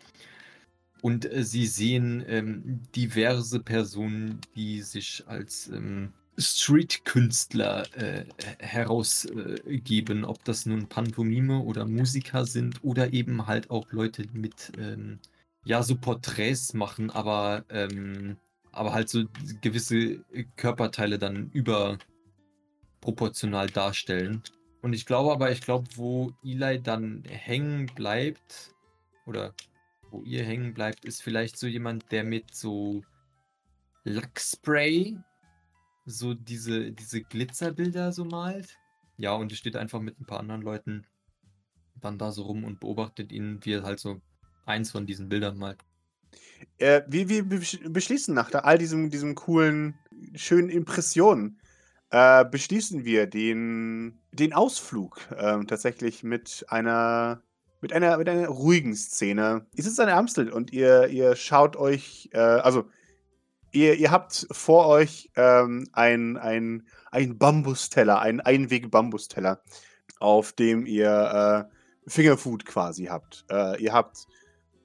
Und äh, sie sehen ähm, diverse Personen, die sich als ähm, Street-Künstler äh, herausgeben, ob das nun Pantomime oder Musiker sind oder eben halt auch Leute mit ähm, ja, so Porträts machen, aber, ähm, aber halt so gewisse Körperteile dann überproportional darstellen. Und ich glaube aber, ich glaube, wo Eli dann hängen bleibt, oder wo ihr hängen bleibt, ist vielleicht so jemand, der mit so Lackspray so diese, diese Glitzerbilder so malt. Ja, und steht einfach mit ein paar anderen Leuten dann da so rum und beobachtet ihn, wie er halt so eins von diesen Bildern malt. Äh, wir, wir besch- beschließen nach all diesem, diesem coolen, schönen Impressionen, äh, beschließen wir den, den Ausflug ähm, tatsächlich mit einer, mit einer, mit einer ruhigen Szene. Ihr sitzt an der Amstel und ihr, ihr schaut euch, äh, also ihr, ihr habt vor euch ähm, ein, ein, ein Bambusteller, einen Einweg-Bambusteller, auf dem ihr äh, Fingerfood quasi habt. Äh, ihr habt äh,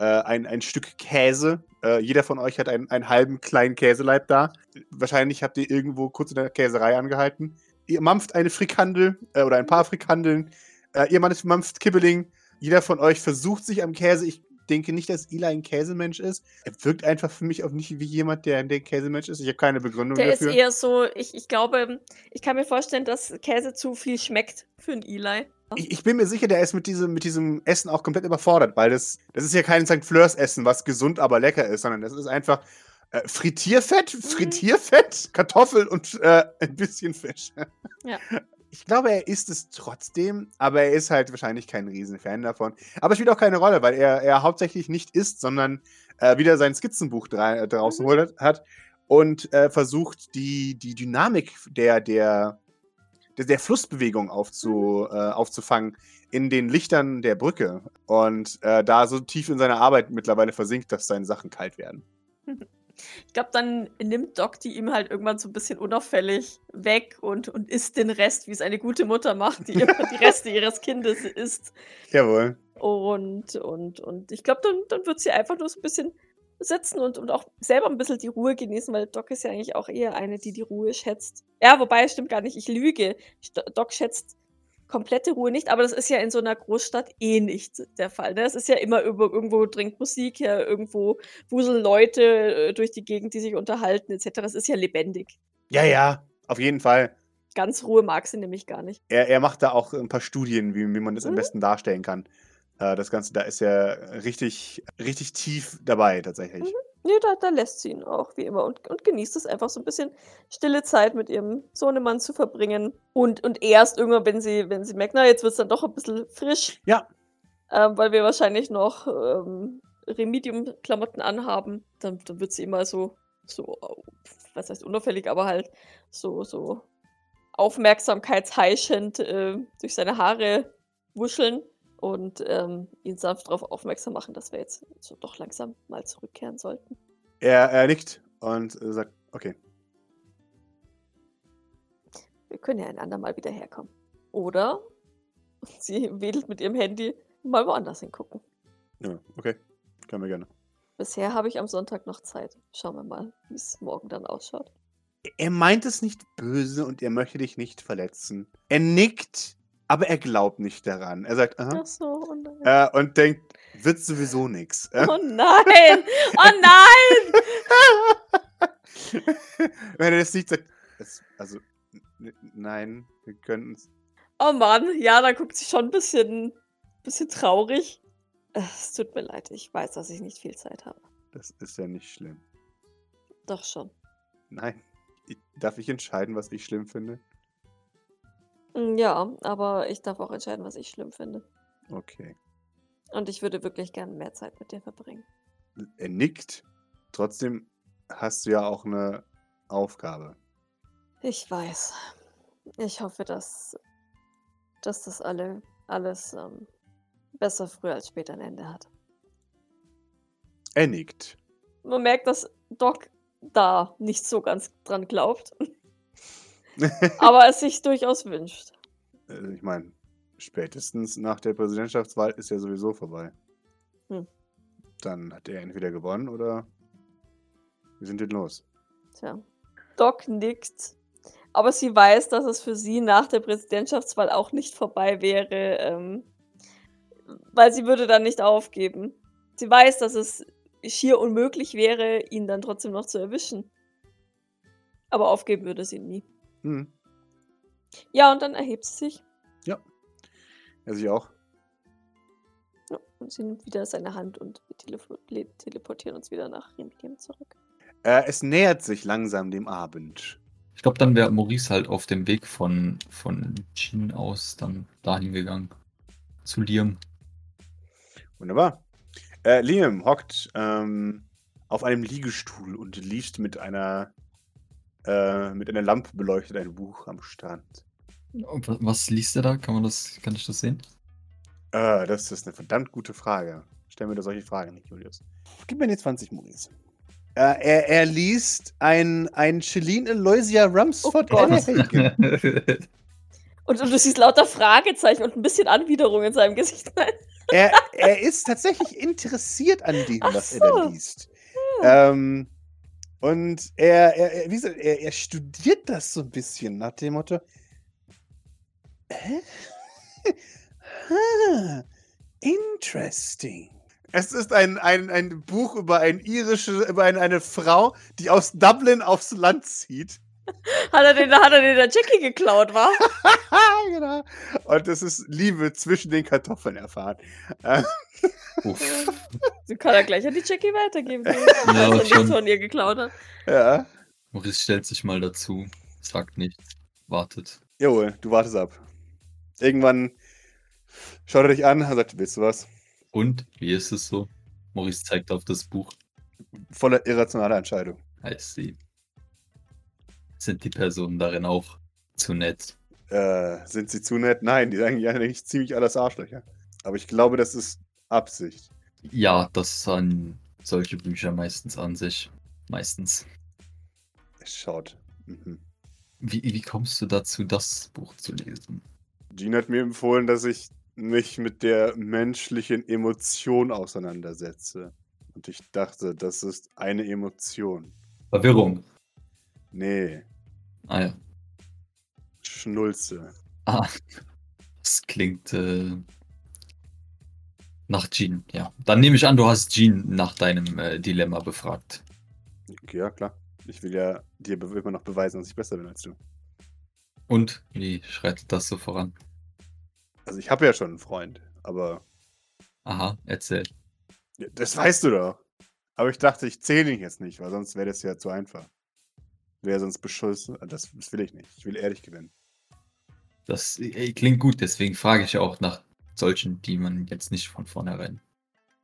ein, ein Stück Käse. Äh, jeder von euch hat einen, einen halben kleinen Käseleib da. Wahrscheinlich habt ihr irgendwo kurz in der Käserei angehalten. Ihr mampft eine Frikandel äh, oder ein paar Frikandeln. Äh, ihr mampft mampft Kibbeling. Jeder von euch versucht sich am Käse. Ich denke nicht, dass Eli ein Käsemensch ist. Er wirkt einfach für mich auch nicht wie jemand, der ein Käsemensch ist. Ich habe keine Begründung Der ist dafür. eher so, ich, ich glaube, ich kann mir vorstellen, dass Käse zu viel schmeckt für einen Eli. Ich, ich bin mir sicher, der ist mit diesem, mit diesem Essen auch komplett überfordert, weil das, das ist ja kein St. Fleurs Essen, was gesund, aber lecker ist, sondern das ist einfach äh, Frittierfett, Frittierfett, Kartoffel und äh, ein bisschen Fisch. Ja. Ich glaube, er isst es trotzdem, aber er ist halt wahrscheinlich kein Riesenfan davon. Aber es spielt auch keine Rolle, weil er, er hauptsächlich nicht isst, sondern äh, wieder sein Skizzenbuch dra äh, draußen Mhm. holt hat und äh, versucht, die, die Dynamik der, der, der, Flussbewegung aufzu, äh, aufzufangen in den Lichtern der Brücke. Und äh, da so tief in seiner Arbeit mittlerweile versinkt, dass seine Sachen kalt werden. Ich glaube, dann nimmt Doc die ihm halt irgendwann so ein bisschen unauffällig weg und, und isst den Rest, wie es eine gute Mutter macht, die immer die Reste ihres Kindes isst. Jawohl. Und, und, und ich glaube, dann, dann wird sie einfach nur so ein bisschen sitzen und, und auch selber ein bisschen die Ruhe genießen, weil Doc ist ja eigentlich auch eher eine, die die Ruhe schätzt. Ja, wobei, stimmt gar nicht, ich lüge. Doc schätzt komplette Ruhe nicht, aber das ist ja in so einer Großstadt eh nicht der Fall. Ne? Es ist ja immer über, irgendwo dringt Musik her, irgendwo wuseln Leute äh, durch die Gegend, die sich unterhalten, etc. Es ist ja lebendig. Ja, ja, auf jeden Fall. Ganz Ruhe mag sie nämlich gar nicht. Er, er macht da auch ein paar Studien, wie, wie man das am Mhm. besten darstellen kann. Äh, das Ganze, da ist er richtig, richtig tief dabei tatsächlich. Mhm. Nee, da, da lässt sie ihn auch, wie immer, und, und genießt es einfach so ein bisschen stille Zeit mit ihrem Sohnemann zu verbringen. Und, und erst irgendwann, wenn sie, wenn sie merkt, na, jetzt wird es dann doch ein bisschen frisch. Ja. Ähm, weil wir wahrscheinlich noch ähm, Remedium-Klamotten anhaben, dann, dann wird sie immer so, so, was heißt unauffällig, aber halt so, so aufmerksamkeitsheischend äh, durch seine Haare wuscheln und ähm, ihn sanft darauf aufmerksam machen, dass wir jetzt so doch langsam mal zurückkehren sollten. Er, er nickt und äh, sagt, okay. Wir können ja ein andermal wieder herkommen. Oder sie wedelt mit ihrem Handy mal woanders hingucken. Ja, okay. Können wir gerne. Bisher habe ich am Sonntag noch Zeit. Schauen wir mal, wie es morgen dann ausschaut. Er meint es nicht böse und er möchte dich nicht verletzen. Er nickt, aber er glaubt nicht daran. Er sagt, aha. Ach so, oh nein. Äh, und denkt, wird sowieso nichts. Oh nein! Oh nein! Wenn er das nicht sagt, es, also, nein, wir können es. Oh Mann, ja, da guckt sie schon ein bisschen, bisschen traurig. Äh, Es tut mir leid, ich weiß, dass ich nicht viel Zeit habe. Das ist ja nicht schlimm. Doch schon. Nein. Ich, darf ich entscheiden, was ich schlimm finde? Mm, Ja, aber ich darf auch entscheiden, was ich schlimm finde. Okay. Und ich würde wirklich gerne mehr Zeit mit dir verbringen. Er nickt. Trotzdem hast du ja auch eine Aufgabe. Ich weiß. Ich hoffe, dass, dass das alle, alles ähm, besser früher als später ein Ende hat. Er nickt. Man merkt, dass Doc da nicht so ganz dran glaubt, aber es sich durchaus wünscht. Äh, ich meine, spätestens nach der Präsidentschaftswahl ist ja sowieso vorbei. Hm. Dann hat er entweder gewonnen oder wir sind denn los. Tja. Doc nickt, aber sie weiß, dass es für sie nach der Präsidentschaftswahl auch nicht vorbei wäre, ähm, weil sie würde dann nicht aufgeben. Sie weiß, dass es schier unmöglich wäre, ihn dann trotzdem noch zu erwischen. Aber aufgeben würde sie nie. Hm. Ja, und dann erhebt sie sich Er sich auch. ja, und sie nimmt wieder seine Hand und wir telefo- le- teleportieren uns wieder nach Rimkiem zurück. Äh, es nähert sich langsam dem Abend. Ich glaube, dann wäre Maurice halt auf dem Weg von, von Jean aus dann dahin gegangen. Zu Liam. Wunderbar. Äh, Liam hockt ähm, auf einem Liegestuhl und liest mit einer äh, mit einer Lampe beleuchtet ein Buch am Strand. Und wa- Was liest er da? Kann man das, kann ich das sehen? Äh, das ist eine verdammt gute Frage. Stell mir da solche Fragen nicht, Julius. Gib mir jetzt 20, Maurice. Äh, er, er liest ein, ein Celine Aloysia Rumsford Oh. Und, und du siehst lauter Fragezeichen und ein bisschen Anwiderung in seinem Gesicht. er, er ist tatsächlich interessiert an dem, Ach was er da so. liest. Ähm, und er, er, er, wie gesagt, er, er studiert das so ein bisschen nach dem Motto. Hä? ah, interesting. Es ist ein, ein, ein Buch über ein irische, über eine, eine Frau, die aus Dublin aufs Land zieht. Hat er den, hat er den der Jackie geklaut, war? genau. Und das ist Liebe zwischen den Kartoffeln erfahren. Uff. Sie kann er gleich an die Jackie weitergeben, die Ja, ja, nichts schon. von ihr geklaut hat. ja. Maurice stellt sich mal dazu, sagt nichts, wartet. Jawohl, du wartest ab. Irgendwann schaut er dich an und sagt, willst du was? Und, wie ist es so? Maurice zeigt auf das Buch. Voller irrationaler Entscheidung. Heißt sie. Sind die Personen darin auch zu nett? Äh, sind sie zu nett? Nein, die sagen ja nicht ziemlich alles Arschlöcher. Aber ich glaube, das ist Absicht. Ja, das sind solche Bücher meistens an sich. Meistens. Schaut. Mhm. Wie, wie kommst du dazu, das Buch zu lesen? Jean hat mir empfohlen, dass ich mich mit der menschlichen Emotion auseinandersetze. Und ich dachte, das ist eine Emotion. Verwirrung. Nee, Ah ja. Schnulze. Ah, das klingt äh, nach Jean, ja. Dann nehme ich an, du hast Jean nach deinem äh, Dilemma befragt. Ja, klar. Ich will ja dir immer noch beweisen, dass ich besser bin als du. Und wie schreitet das so voran? Also ich habe ja schon einen Freund, aber Aha, erzähl. Ja, Das weißt du doch. Aber ich dachte, ich zähle ihn jetzt nicht, weil sonst wäre das ja zu einfach. Wäre sonst Beschuss. Das, das will ich nicht. Ich will ehrlich gewinnen. Das äh, klingt gut, deswegen frage ich auch nach solchen, die man jetzt nicht von vornherein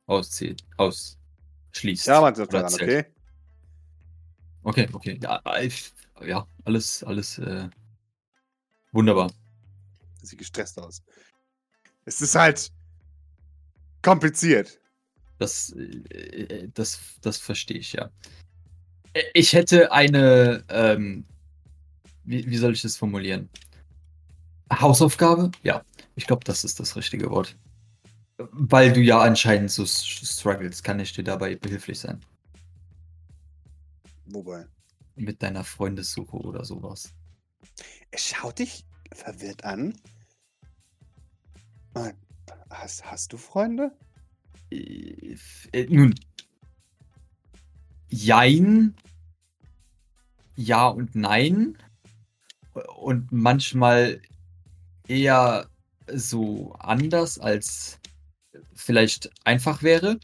auszählt, ausschließt. Ja, man sagt daran, okay? Okay, okay. Ja, ich, ja alles, alles äh, wunderbar. Sieht gestresst aus. Es ist halt kompliziert. Das, äh, das, das verstehe ich, ja. Äh, Ich hätte eine, ähm, wie, wie soll ich das formulieren? Hausaufgabe? Ja, ich glaube, das ist das richtige Wort. Weil du ja anscheinend so struggles, kann ich dir dabei behilflich sein. Wobei. Mit deiner Freundessuche oder sowas. Schaut dich verwirrt an. Hast, hast du Freunde? Äh, äh, nun, jein, ja und nein. Und manchmal eher so anders, als vielleicht einfach wäre.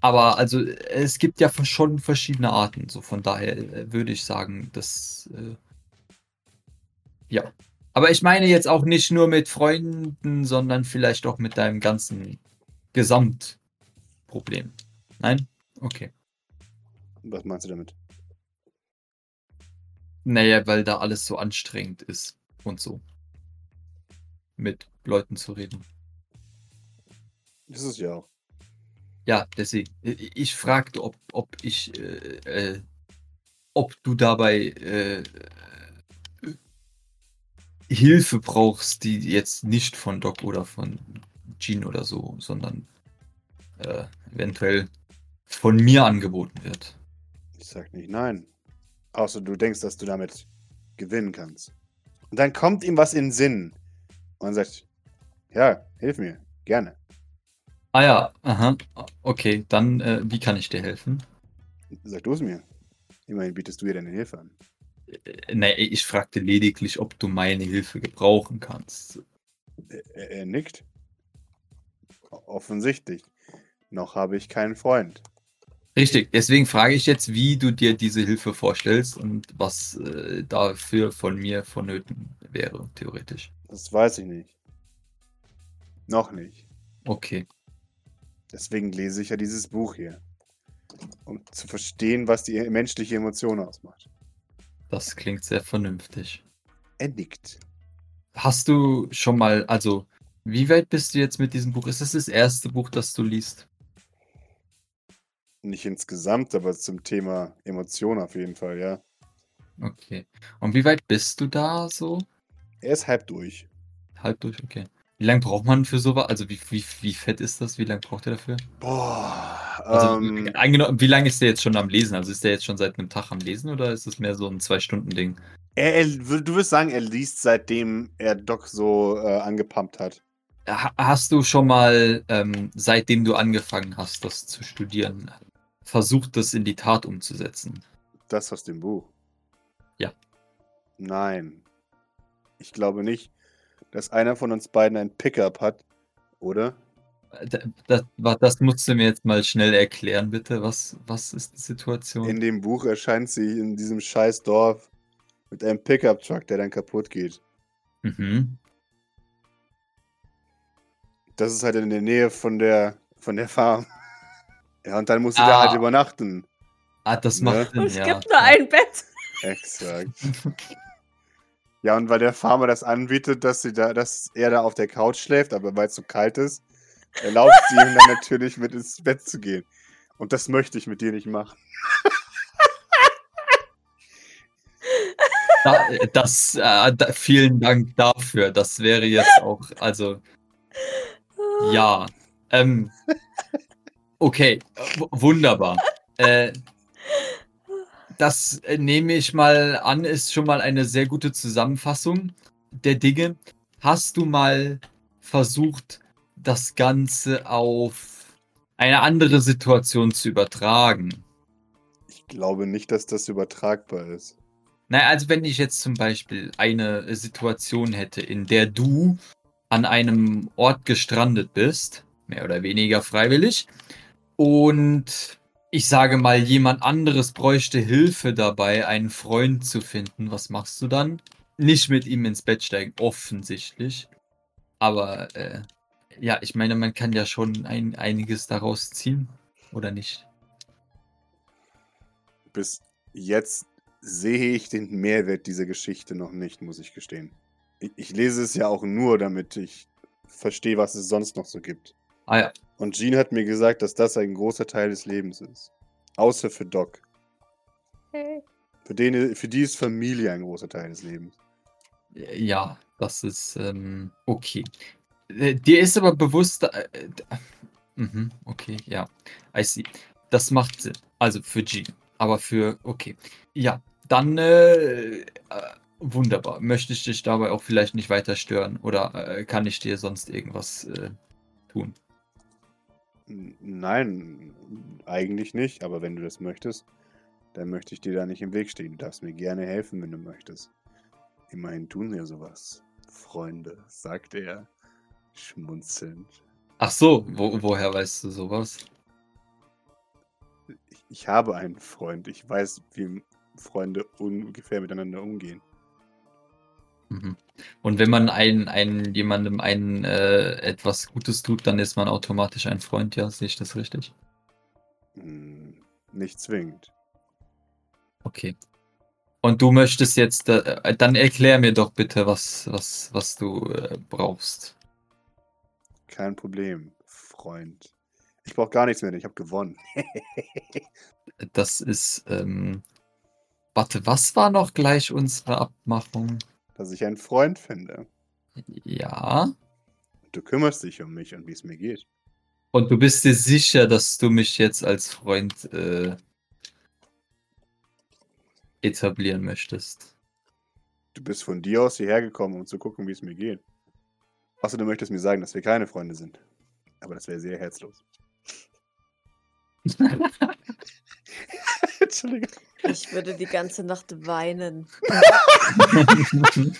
Aber also es gibt ja schon verschiedene Arten. So von daher äh, würde ich sagen, dass äh, ja. Aber ich meine jetzt auch nicht nur mit Freunden, sondern vielleicht auch mit deinem ganzen Gesamtproblem. Nein? Okay. Was meinst du damit? Naja, weil da alles so anstrengend ist und so. Mit Leuten zu reden. Das ist ja auch. Ja, deswegen. Ich fragte, ob, ob ich, äh, äh, ob du dabei äh, Hilfe brauchst, die jetzt nicht von Doc oder von Jean oder so, sondern äh, eventuell von mir angeboten wird. Ich sag nicht nein. Außer du denkst, dass du damit gewinnen kannst. Und dann kommt ihm was in den Sinn. Und sagt, ja, hilf mir. Gerne. Ah ja, aha. Okay, dann äh, wie kann ich dir helfen? Sag du es mir. Immerhin bietest du ihr deine Hilfe an. Äh, nee, ich fragte lediglich, ob du meine Hilfe gebrauchen kannst. Er, er, er nickt. O- Offensichtlich. Noch habe ich keinen Freund. Richtig, deswegen frage ich jetzt, wie du dir diese Hilfe vorstellst und was äh, dafür von mir vonnöten wäre, theoretisch. Das weiß ich nicht. Noch nicht. Okay. Deswegen lese ich ja dieses Buch hier. Um zu verstehen, was die menschliche Emotion ausmacht. Das klingt sehr vernünftig. Er nickt. Hast du schon mal, also, wie weit bist du jetzt mit diesem Buch? Ist das das erste Buch, das du liest? Nicht insgesamt, aber zum Thema Emotion auf jeden Fall, ja. Okay. Und wie weit bist du da so? Er ist halb durch. Halb durch, okay. Wie lange braucht man für sowas? Also, wie, wie, wie fett ist das? Wie lange braucht ihr dafür? Boah. Also, ähm, wie lange ist der jetzt schon am Lesen? Also, ist der jetzt schon seit einem Tag am Lesen oder ist es mehr so ein Zwei-Stunden-Ding? du wirst sagen, er liest, seitdem er Doc so äh, angepumpt hat. Ha- Hast du schon mal, ähm, seitdem du angefangen hast, das zu studieren, versucht, das in die Tat umzusetzen? Das aus dem Buch. Ja. Nein. Ich glaube nicht, dass einer von uns beiden ein Pickup hat, oder? Das, das, das musst du mir jetzt mal schnell erklären, bitte. Was, was ist die Situation? In dem Buch erscheint sie in diesem scheiß Dorf mit einem Pickup-Truck, der dann kaputt geht. mhm. Das ist halt in der Nähe von der, von der Farm. Ja, und dann muss sie da halt Ah. übernachten. Ah, das Ne? macht Sinn, Und es ja. gibt nur ein Bett. Exakt. ja, und weil der Farmer das anbietet, dass, sie da, dass er da auf der Couch schläft, aber weil es so kalt ist, erlaubt sie ihm dann natürlich mit ins Bett zu gehen. Und das möchte ich mit dir nicht machen. Da, das, äh, da, vielen Dank dafür. Das wäre jetzt auch, also, ja. Ähm, okay, wunderbar. Äh, das äh, nehme ich mal an, ist schon mal eine sehr gute Zusammenfassung der Dinge. Hast du mal versucht, das Ganze auf eine andere Situation zu übertragen? Ich glaube nicht, dass das übertragbar ist. Naja, also wenn ich jetzt zum Beispiel eine Situation hätte, in der du an einem Ort gestrandet bist, mehr oder weniger freiwillig, und ich sage mal, jemand anderes bräuchte Hilfe dabei, einen Freund zu finden. Was machst du dann? Nicht mit ihm ins Bett steigen, offensichtlich. Aber äh, ja, ich meine, man kann ja schon ein, einiges daraus ziehen, oder nicht? Bis jetzt sehe ich den Mehrwert dieser Geschichte noch nicht, muss ich gestehen. Ich, ich lese es ja auch nur, damit ich verstehe, was es sonst noch so gibt. Ah ja, Und Jean hat mir gesagt, dass das ein großer Teil des Lebens ist. Außer für Doc. Für, den, für die ist Familie ein großer Teil des Lebens. ja, das ist ähm, okay. Äh, Dir ist aber bewusst, äh, äh, mhm, okay, ja, I see. Das macht Sinn. Also für G, aber für, okay. Ja, dann, äh, äh, wunderbar. Möchte ich dich dabei auch vielleicht nicht weiter stören oder äh, kann ich dir sonst irgendwas äh, tun? Nein, eigentlich nicht, aber wenn du das möchtest, dann möchte ich dir da nicht im Weg stehen. Du darfst mir gerne helfen, wenn du möchtest. Immerhin tun wir sowas. Freunde, sagt er, schmunzelnd. Ach so, wo, woher weißt du sowas? Ich, ich habe einen Freund. Ich weiß, wie Freunde ungefähr miteinander umgehen. Mhm. Und wenn man einen, einen, jemandem einen, äh, etwas Gutes tut, dann ist man automatisch ein Freund, ja? Sehe ich das richtig? Hm, nicht zwingend. Okay. Und du möchtest jetzt, äh, dann erklär mir doch bitte, was, was, was du äh, brauchst. Kein Problem, Freund. Ich brauche gar nichts mehr, ich habe gewonnen. Das ist, ähm, warte, was war noch gleich unsere Abmachung? Dass ich einen Freund finde. Ja. Du kümmerst dich um mich und wie es mir geht. Und du bist dir sicher, dass du mich jetzt als Freund äh, etablieren möchtest? Du bist von dir aus hierher gekommen, um zu gucken, wie es mir geht. Außer du möchtest mir sagen, dass wir keine Freunde sind. Aber das wäre sehr herzlos. Entschuldigung. Ich würde die ganze Nacht weinen.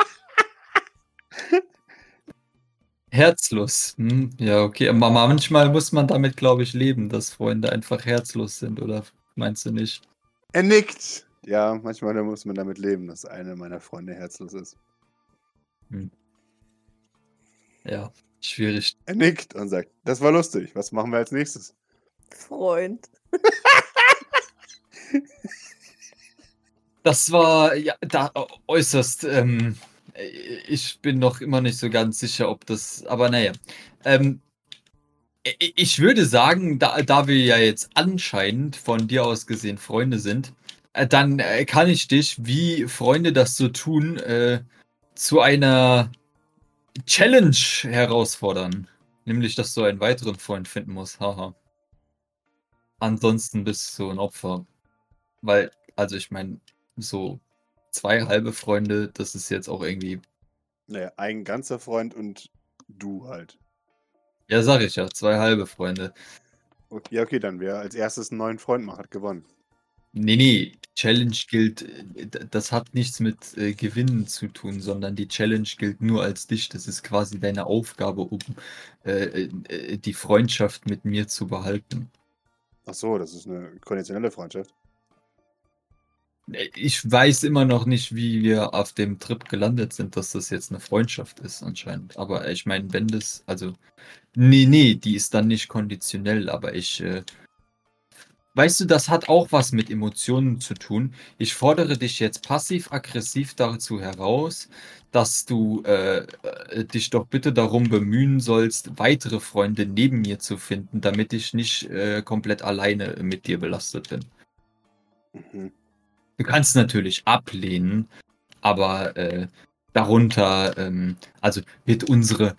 Herzlos. Hm, ja, okay. Aber manchmal muss man damit, glaube ich, leben, dass Freunde einfach herzlos sind, oder meinst du nicht? Er nickt. Ja, manchmal muss man damit leben, dass eine meiner Freunde herzlos ist. Ja, schwierig. Er nickt und sagt, das war lustig. Was machen wir als nächstes? Freund. Das war ja da äußerst. Ähm, ich bin noch immer nicht so ganz sicher, ob das. Aber naja. Ähm, ich würde sagen, da, da wir ja jetzt anscheinend von dir aus gesehen Freunde sind, äh, dann äh, kann ich dich, wie Freunde das so tun, äh, zu einer Challenge herausfordern. Nämlich, dass du einen weiteren Freund finden musst. Haha. Ansonsten bist du ein Opfer. Weil, also ich meine, so zwei halbe Freunde, das ist jetzt auch irgendwie. Naja, ein ganzer Freund und du halt. Ja, sag ich ja, zwei halbe Freunde. Okay, ja, okay, dann wer als erstes einen neuen Freund macht, hat gewonnen. Nee, nee, Challenge gilt, äh, das hat nichts mit äh, Gewinnen zu tun, sondern die Challenge gilt nur als dich. Das ist quasi deine Aufgabe, um äh, äh, die Freundschaft mit mir zu behalten. Ach so, das ist eine konditionelle Freundschaft. Ich weiß immer noch nicht, wie wir auf dem Trip gelandet sind, dass das jetzt eine Freundschaft ist anscheinend. Aber ich meine, wenn das, also, nee, nee, die ist dann nicht konditionell, aber ich, äh, weißt du, das hat auch was mit Emotionen zu tun. Ich fordere dich jetzt passiv-aggressiv dazu heraus, dass du äh, äh, dich doch bitte darum bemühen sollst, weitere Freunde neben mir zu finden, damit ich nicht äh, komplett alleine mit dir belastet bin. Mhm. Du kannst natürlich ablehnen, aber äh, darunter, ähm, also wird unsere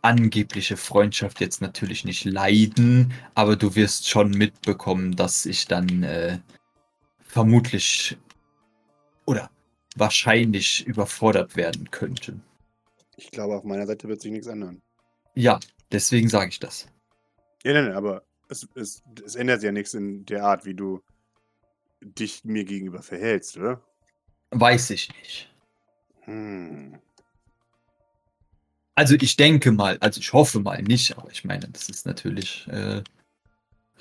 angebliche Freundschaft jetzt natürlich nicht leiden, aber du wirst schon mitbekommen, dass ich dann äh, vermutlich oder wahrscheinlich überfordert werden könnte. Ich glaube, auf meiner Seite wird sich nichts ändern. Ja, deswegen sage ich das. Ja, nein, nein, aber es, es, es ändert ja nichts in der Art, wie du dich mir gegenüber verhältst, oder? Weiß ich nicht. Hm. Also ich denke mal, also ich hoffe mal nicht, aber ich meine, das ist natürlich äh,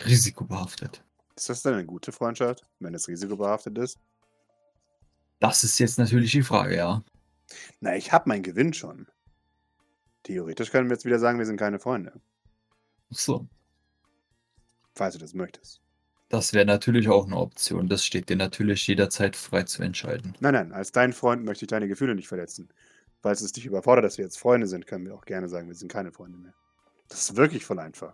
risikobehaftet. Ist das denn eine gute Freundschaft, wenn es risikobehaftet ist? Das ist jetzt natürlich die Frage, ja. Na, ich habe meinen Gewinn schon. Theoretisch können wir jetzt wieder sagen, wir sind keine Freunde. Ach so. Falls du das möchtest. Das wäre natürlich auch eine Option. Das steht dir natürlich jederzeit frei zu entscheiden. Nein, nein, als dein Freund möchte ich deine Gefühle nicht verletzen. Falls es dich überfordert, dass wir jetzt Freunde sind, können wir auch gerne sagen, wir sind keine Freunde mehr. Das ist wirklich voll einfach.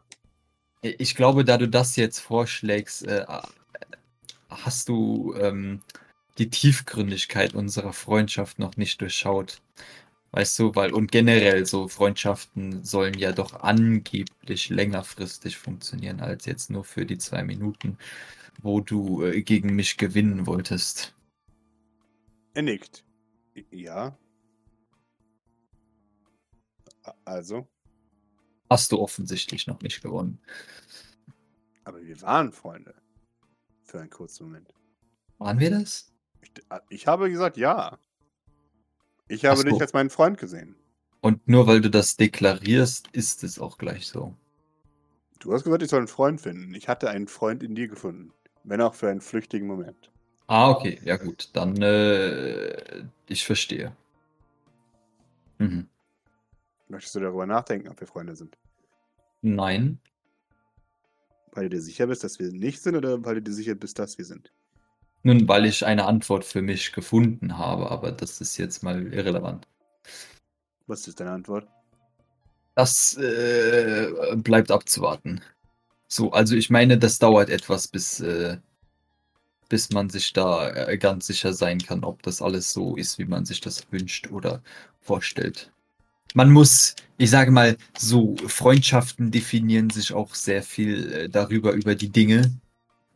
Ich glaube, da du das jetzt vorschlägst, äh, hast du ähm, die Tiefgründigkeit unserer Freundschaft noch nicht durchschaut. Weißt du, weil, und generell so Freundschaften sollen ja doch angeblich längerfristig funktionieren, als jetzt nur für die zwei Minuten, wo du äh, gegen mich gewinnen wolltest. Er nickt. Ja. Also, Hast du offensichtlich noch nicht gewonnen. aber wir waren Freunde. Für einen kurzen Moment. Waren wir das? Ich, ich habe gesagt, ja. Ich habe so. dich als meinen Freund gesehen. Und nur weil du das deklarierst, ist es auch gleich so. Du hast gesagt, ich soll einen Freund finden. Ich hatte einen Freund in dir gefunden. Wenn auch für einen flüchtigen Moment. Ah, okay, ja gut, dann äh, ich verstehe. Mhm. Möchtest du darüber nachdenken, ob wir Freunde sind? Nein, Weil du dir sicher bist, dass wir nicht sind oder weil du dir sicher bist, dass wir sind? Nun, weil ich eine Antwort für mich gefunden habe, aber das ist jetzt mal irrelevant. Was ist deine Antwort? Das äh, bleibt abzuwarten. So, also ich meine, das dauert etwas, bis, äh, bis man sich da äh, ganz sicher sein kann, ob das alles so ist, wie man sich das wünscht oder vorstellt. Man muss, ich sage mal, so Freundschaften definieren sich auch sehr viel äh, darüber, über die Dinge,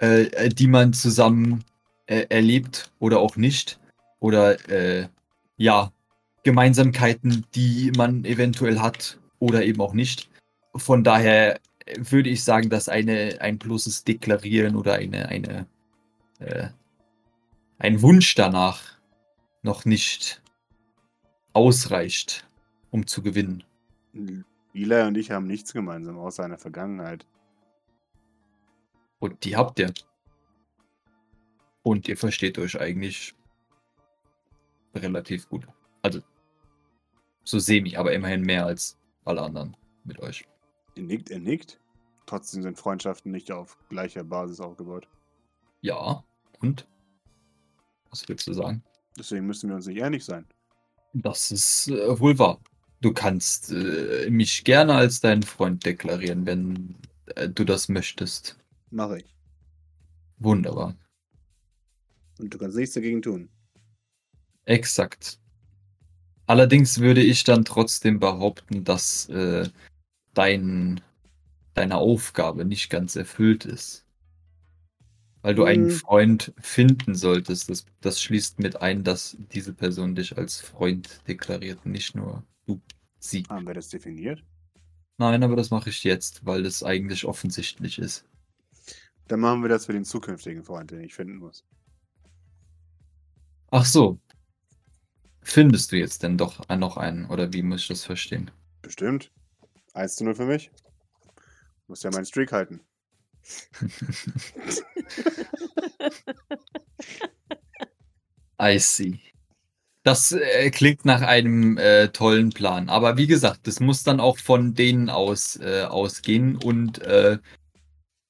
äh, äh, die man zusammen äh, erlebt oder auch nicht. Oder äh, ja, Gemeinsamkeiten, die man eventuell hat oder eben auch nicht. Von daher äh, würde ich sagen, dass eine, ein bloßes Deklarieren oder eine, eine, äh, ein Wunsch danach noch nicht ausreicht, um zu gewinnen. Eli und ich haben nichts gemeinsam außer einer Vergangenheit. Und die habt ihr. Und ihr versteht euch eigentlich relativ gut. Also so semi, aber immerhin mehr als alle anderen mit euch. Er nickt, er nickt. Trotzdem sind Freundschaften nicht auf gleicher Basis aufgebaut. Ja, und? Was willst du sagen? Deswegen müssen wir uns nicht einig sein. Das ist äh, wohl wahr. Du kannst äh, mich gerne als deinen Freund deklarieren, wenn äh, du das möchtest. Mache ich. Wunderbar. Und du kannst nichts dagegen tun. Exakt. Allerdings würde ich dann trotzdem behaupten, dass äh, dein, deine Aufgabe nicht ganz erfüllt ist. Weil du einen Hm. Freund finden solltest. Das, das schließt mit ein, dass diese Person dich als Freund deklariert, nicht nur du, sie. Haben wir das definiert? Nein, aber das mache ich jetzt, weil das eigentlich offensichtlich ist. Dann machen wir das für den zukünftigen Freund, den ich finden muss. Ach so. Findest du jetzt denn doch noch einen, oder wie muss ich das verstehen? Bestimmt. 1 zu 0 für mich. Muss ja meinen Streak halten. I see. Das äh, klingt nach einem äh, tollen Plan. Aber wie gesagt, das muss dann auch von denen aus äh, ausgehen und äh,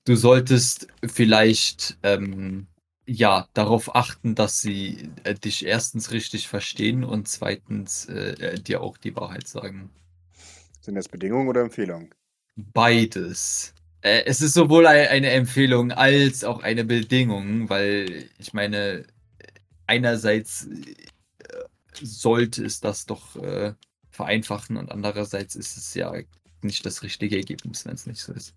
du solltest vielleicht ähm, ja darauf achten, dass sie äh, dich erstens richtig verstehen und zweitens äh, äh, dir auch die Wahrheit sagen. Sind das Bedingungen oder Empfehlungen? Beides. Äh, es ist sowohl ei- eine Empfehlung als auch eine Bedingung, weil ich meine, einerseits äh, sollte es das doch äh, vereinfachen und andererseits ist es ja nicht das richtige Ergebnis, wenn es nicht so ist.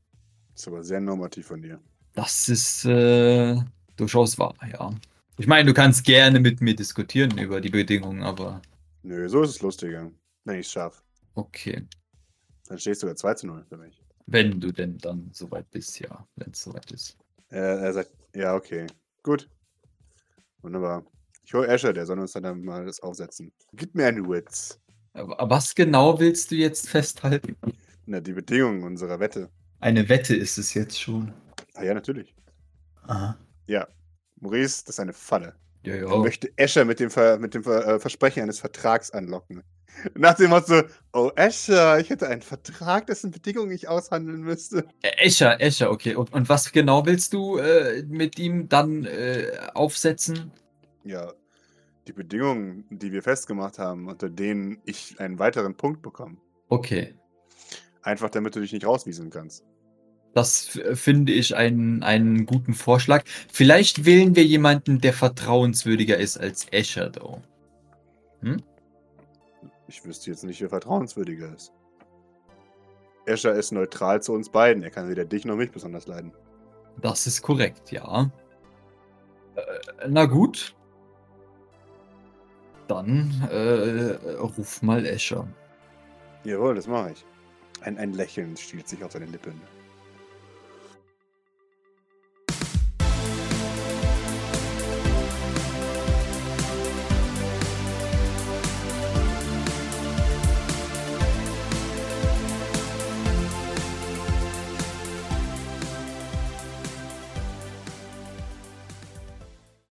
ist aber sehr normativ von dir. Das ist äh, durchaus wahr, ja. Ich meine, du kannst gerne mit mir diskutieren über die Bedingungen, aber Nö, so ist es lustiger. Wenn ich es schaffe. okay. Dann stehst du bei 2 zu 0 für mich. Wenn du denn dann soweit bist, ja, wenn es soweit ist. Er, er sagt, ja, okay. Gut. Wunderbar. Ich hole Asher, der soll uns dann mal das aufsetzen. Gib mir einen Witz. Aber was genau willst du jetzt festhalten? Na, die Bedingungen unserer Wette. Eine Wette ist es jetzt schon. Ah ja, natürlich. Aha. Maurice, das ist eine Falle. Ja, Er ja. möchte Escher mit dem, Ver mit dem Ver äh, Versprechen eines Vertrags anlocken. Nach dem Motto, oh Escher, ich hätte einen Vertrag, dessen Bedingungen ich aushandeln müsste. Escher, Escher, okay. Und, und was genau willst du äh, mit ihm dann äh, aufsetzen? Ja, die Bedingungen, die wir festgemacht haben, unter denen ich einen weiteren Punkt bekomme. Okay. Einfach damit du dich nicht rauswieseln kannst. Das finde ich einen, einen guten Vorschlag. Vielleicht wählen wir jemanden, der vertrauenswürdiger ist als Escher, though. Ich wüsste jetzt nicht, wer vertrauenswürdiger ist. Escher ist neutral zu uns beiden. Er kann weder dich noch mich besonders leiden. Das ist korrekt, ja. Äh, na gut. Dann äh, ruf mal Escher. Jawohl, das mache ich. Ein, ein Lächeln stiehlt sich auf seine Lippen.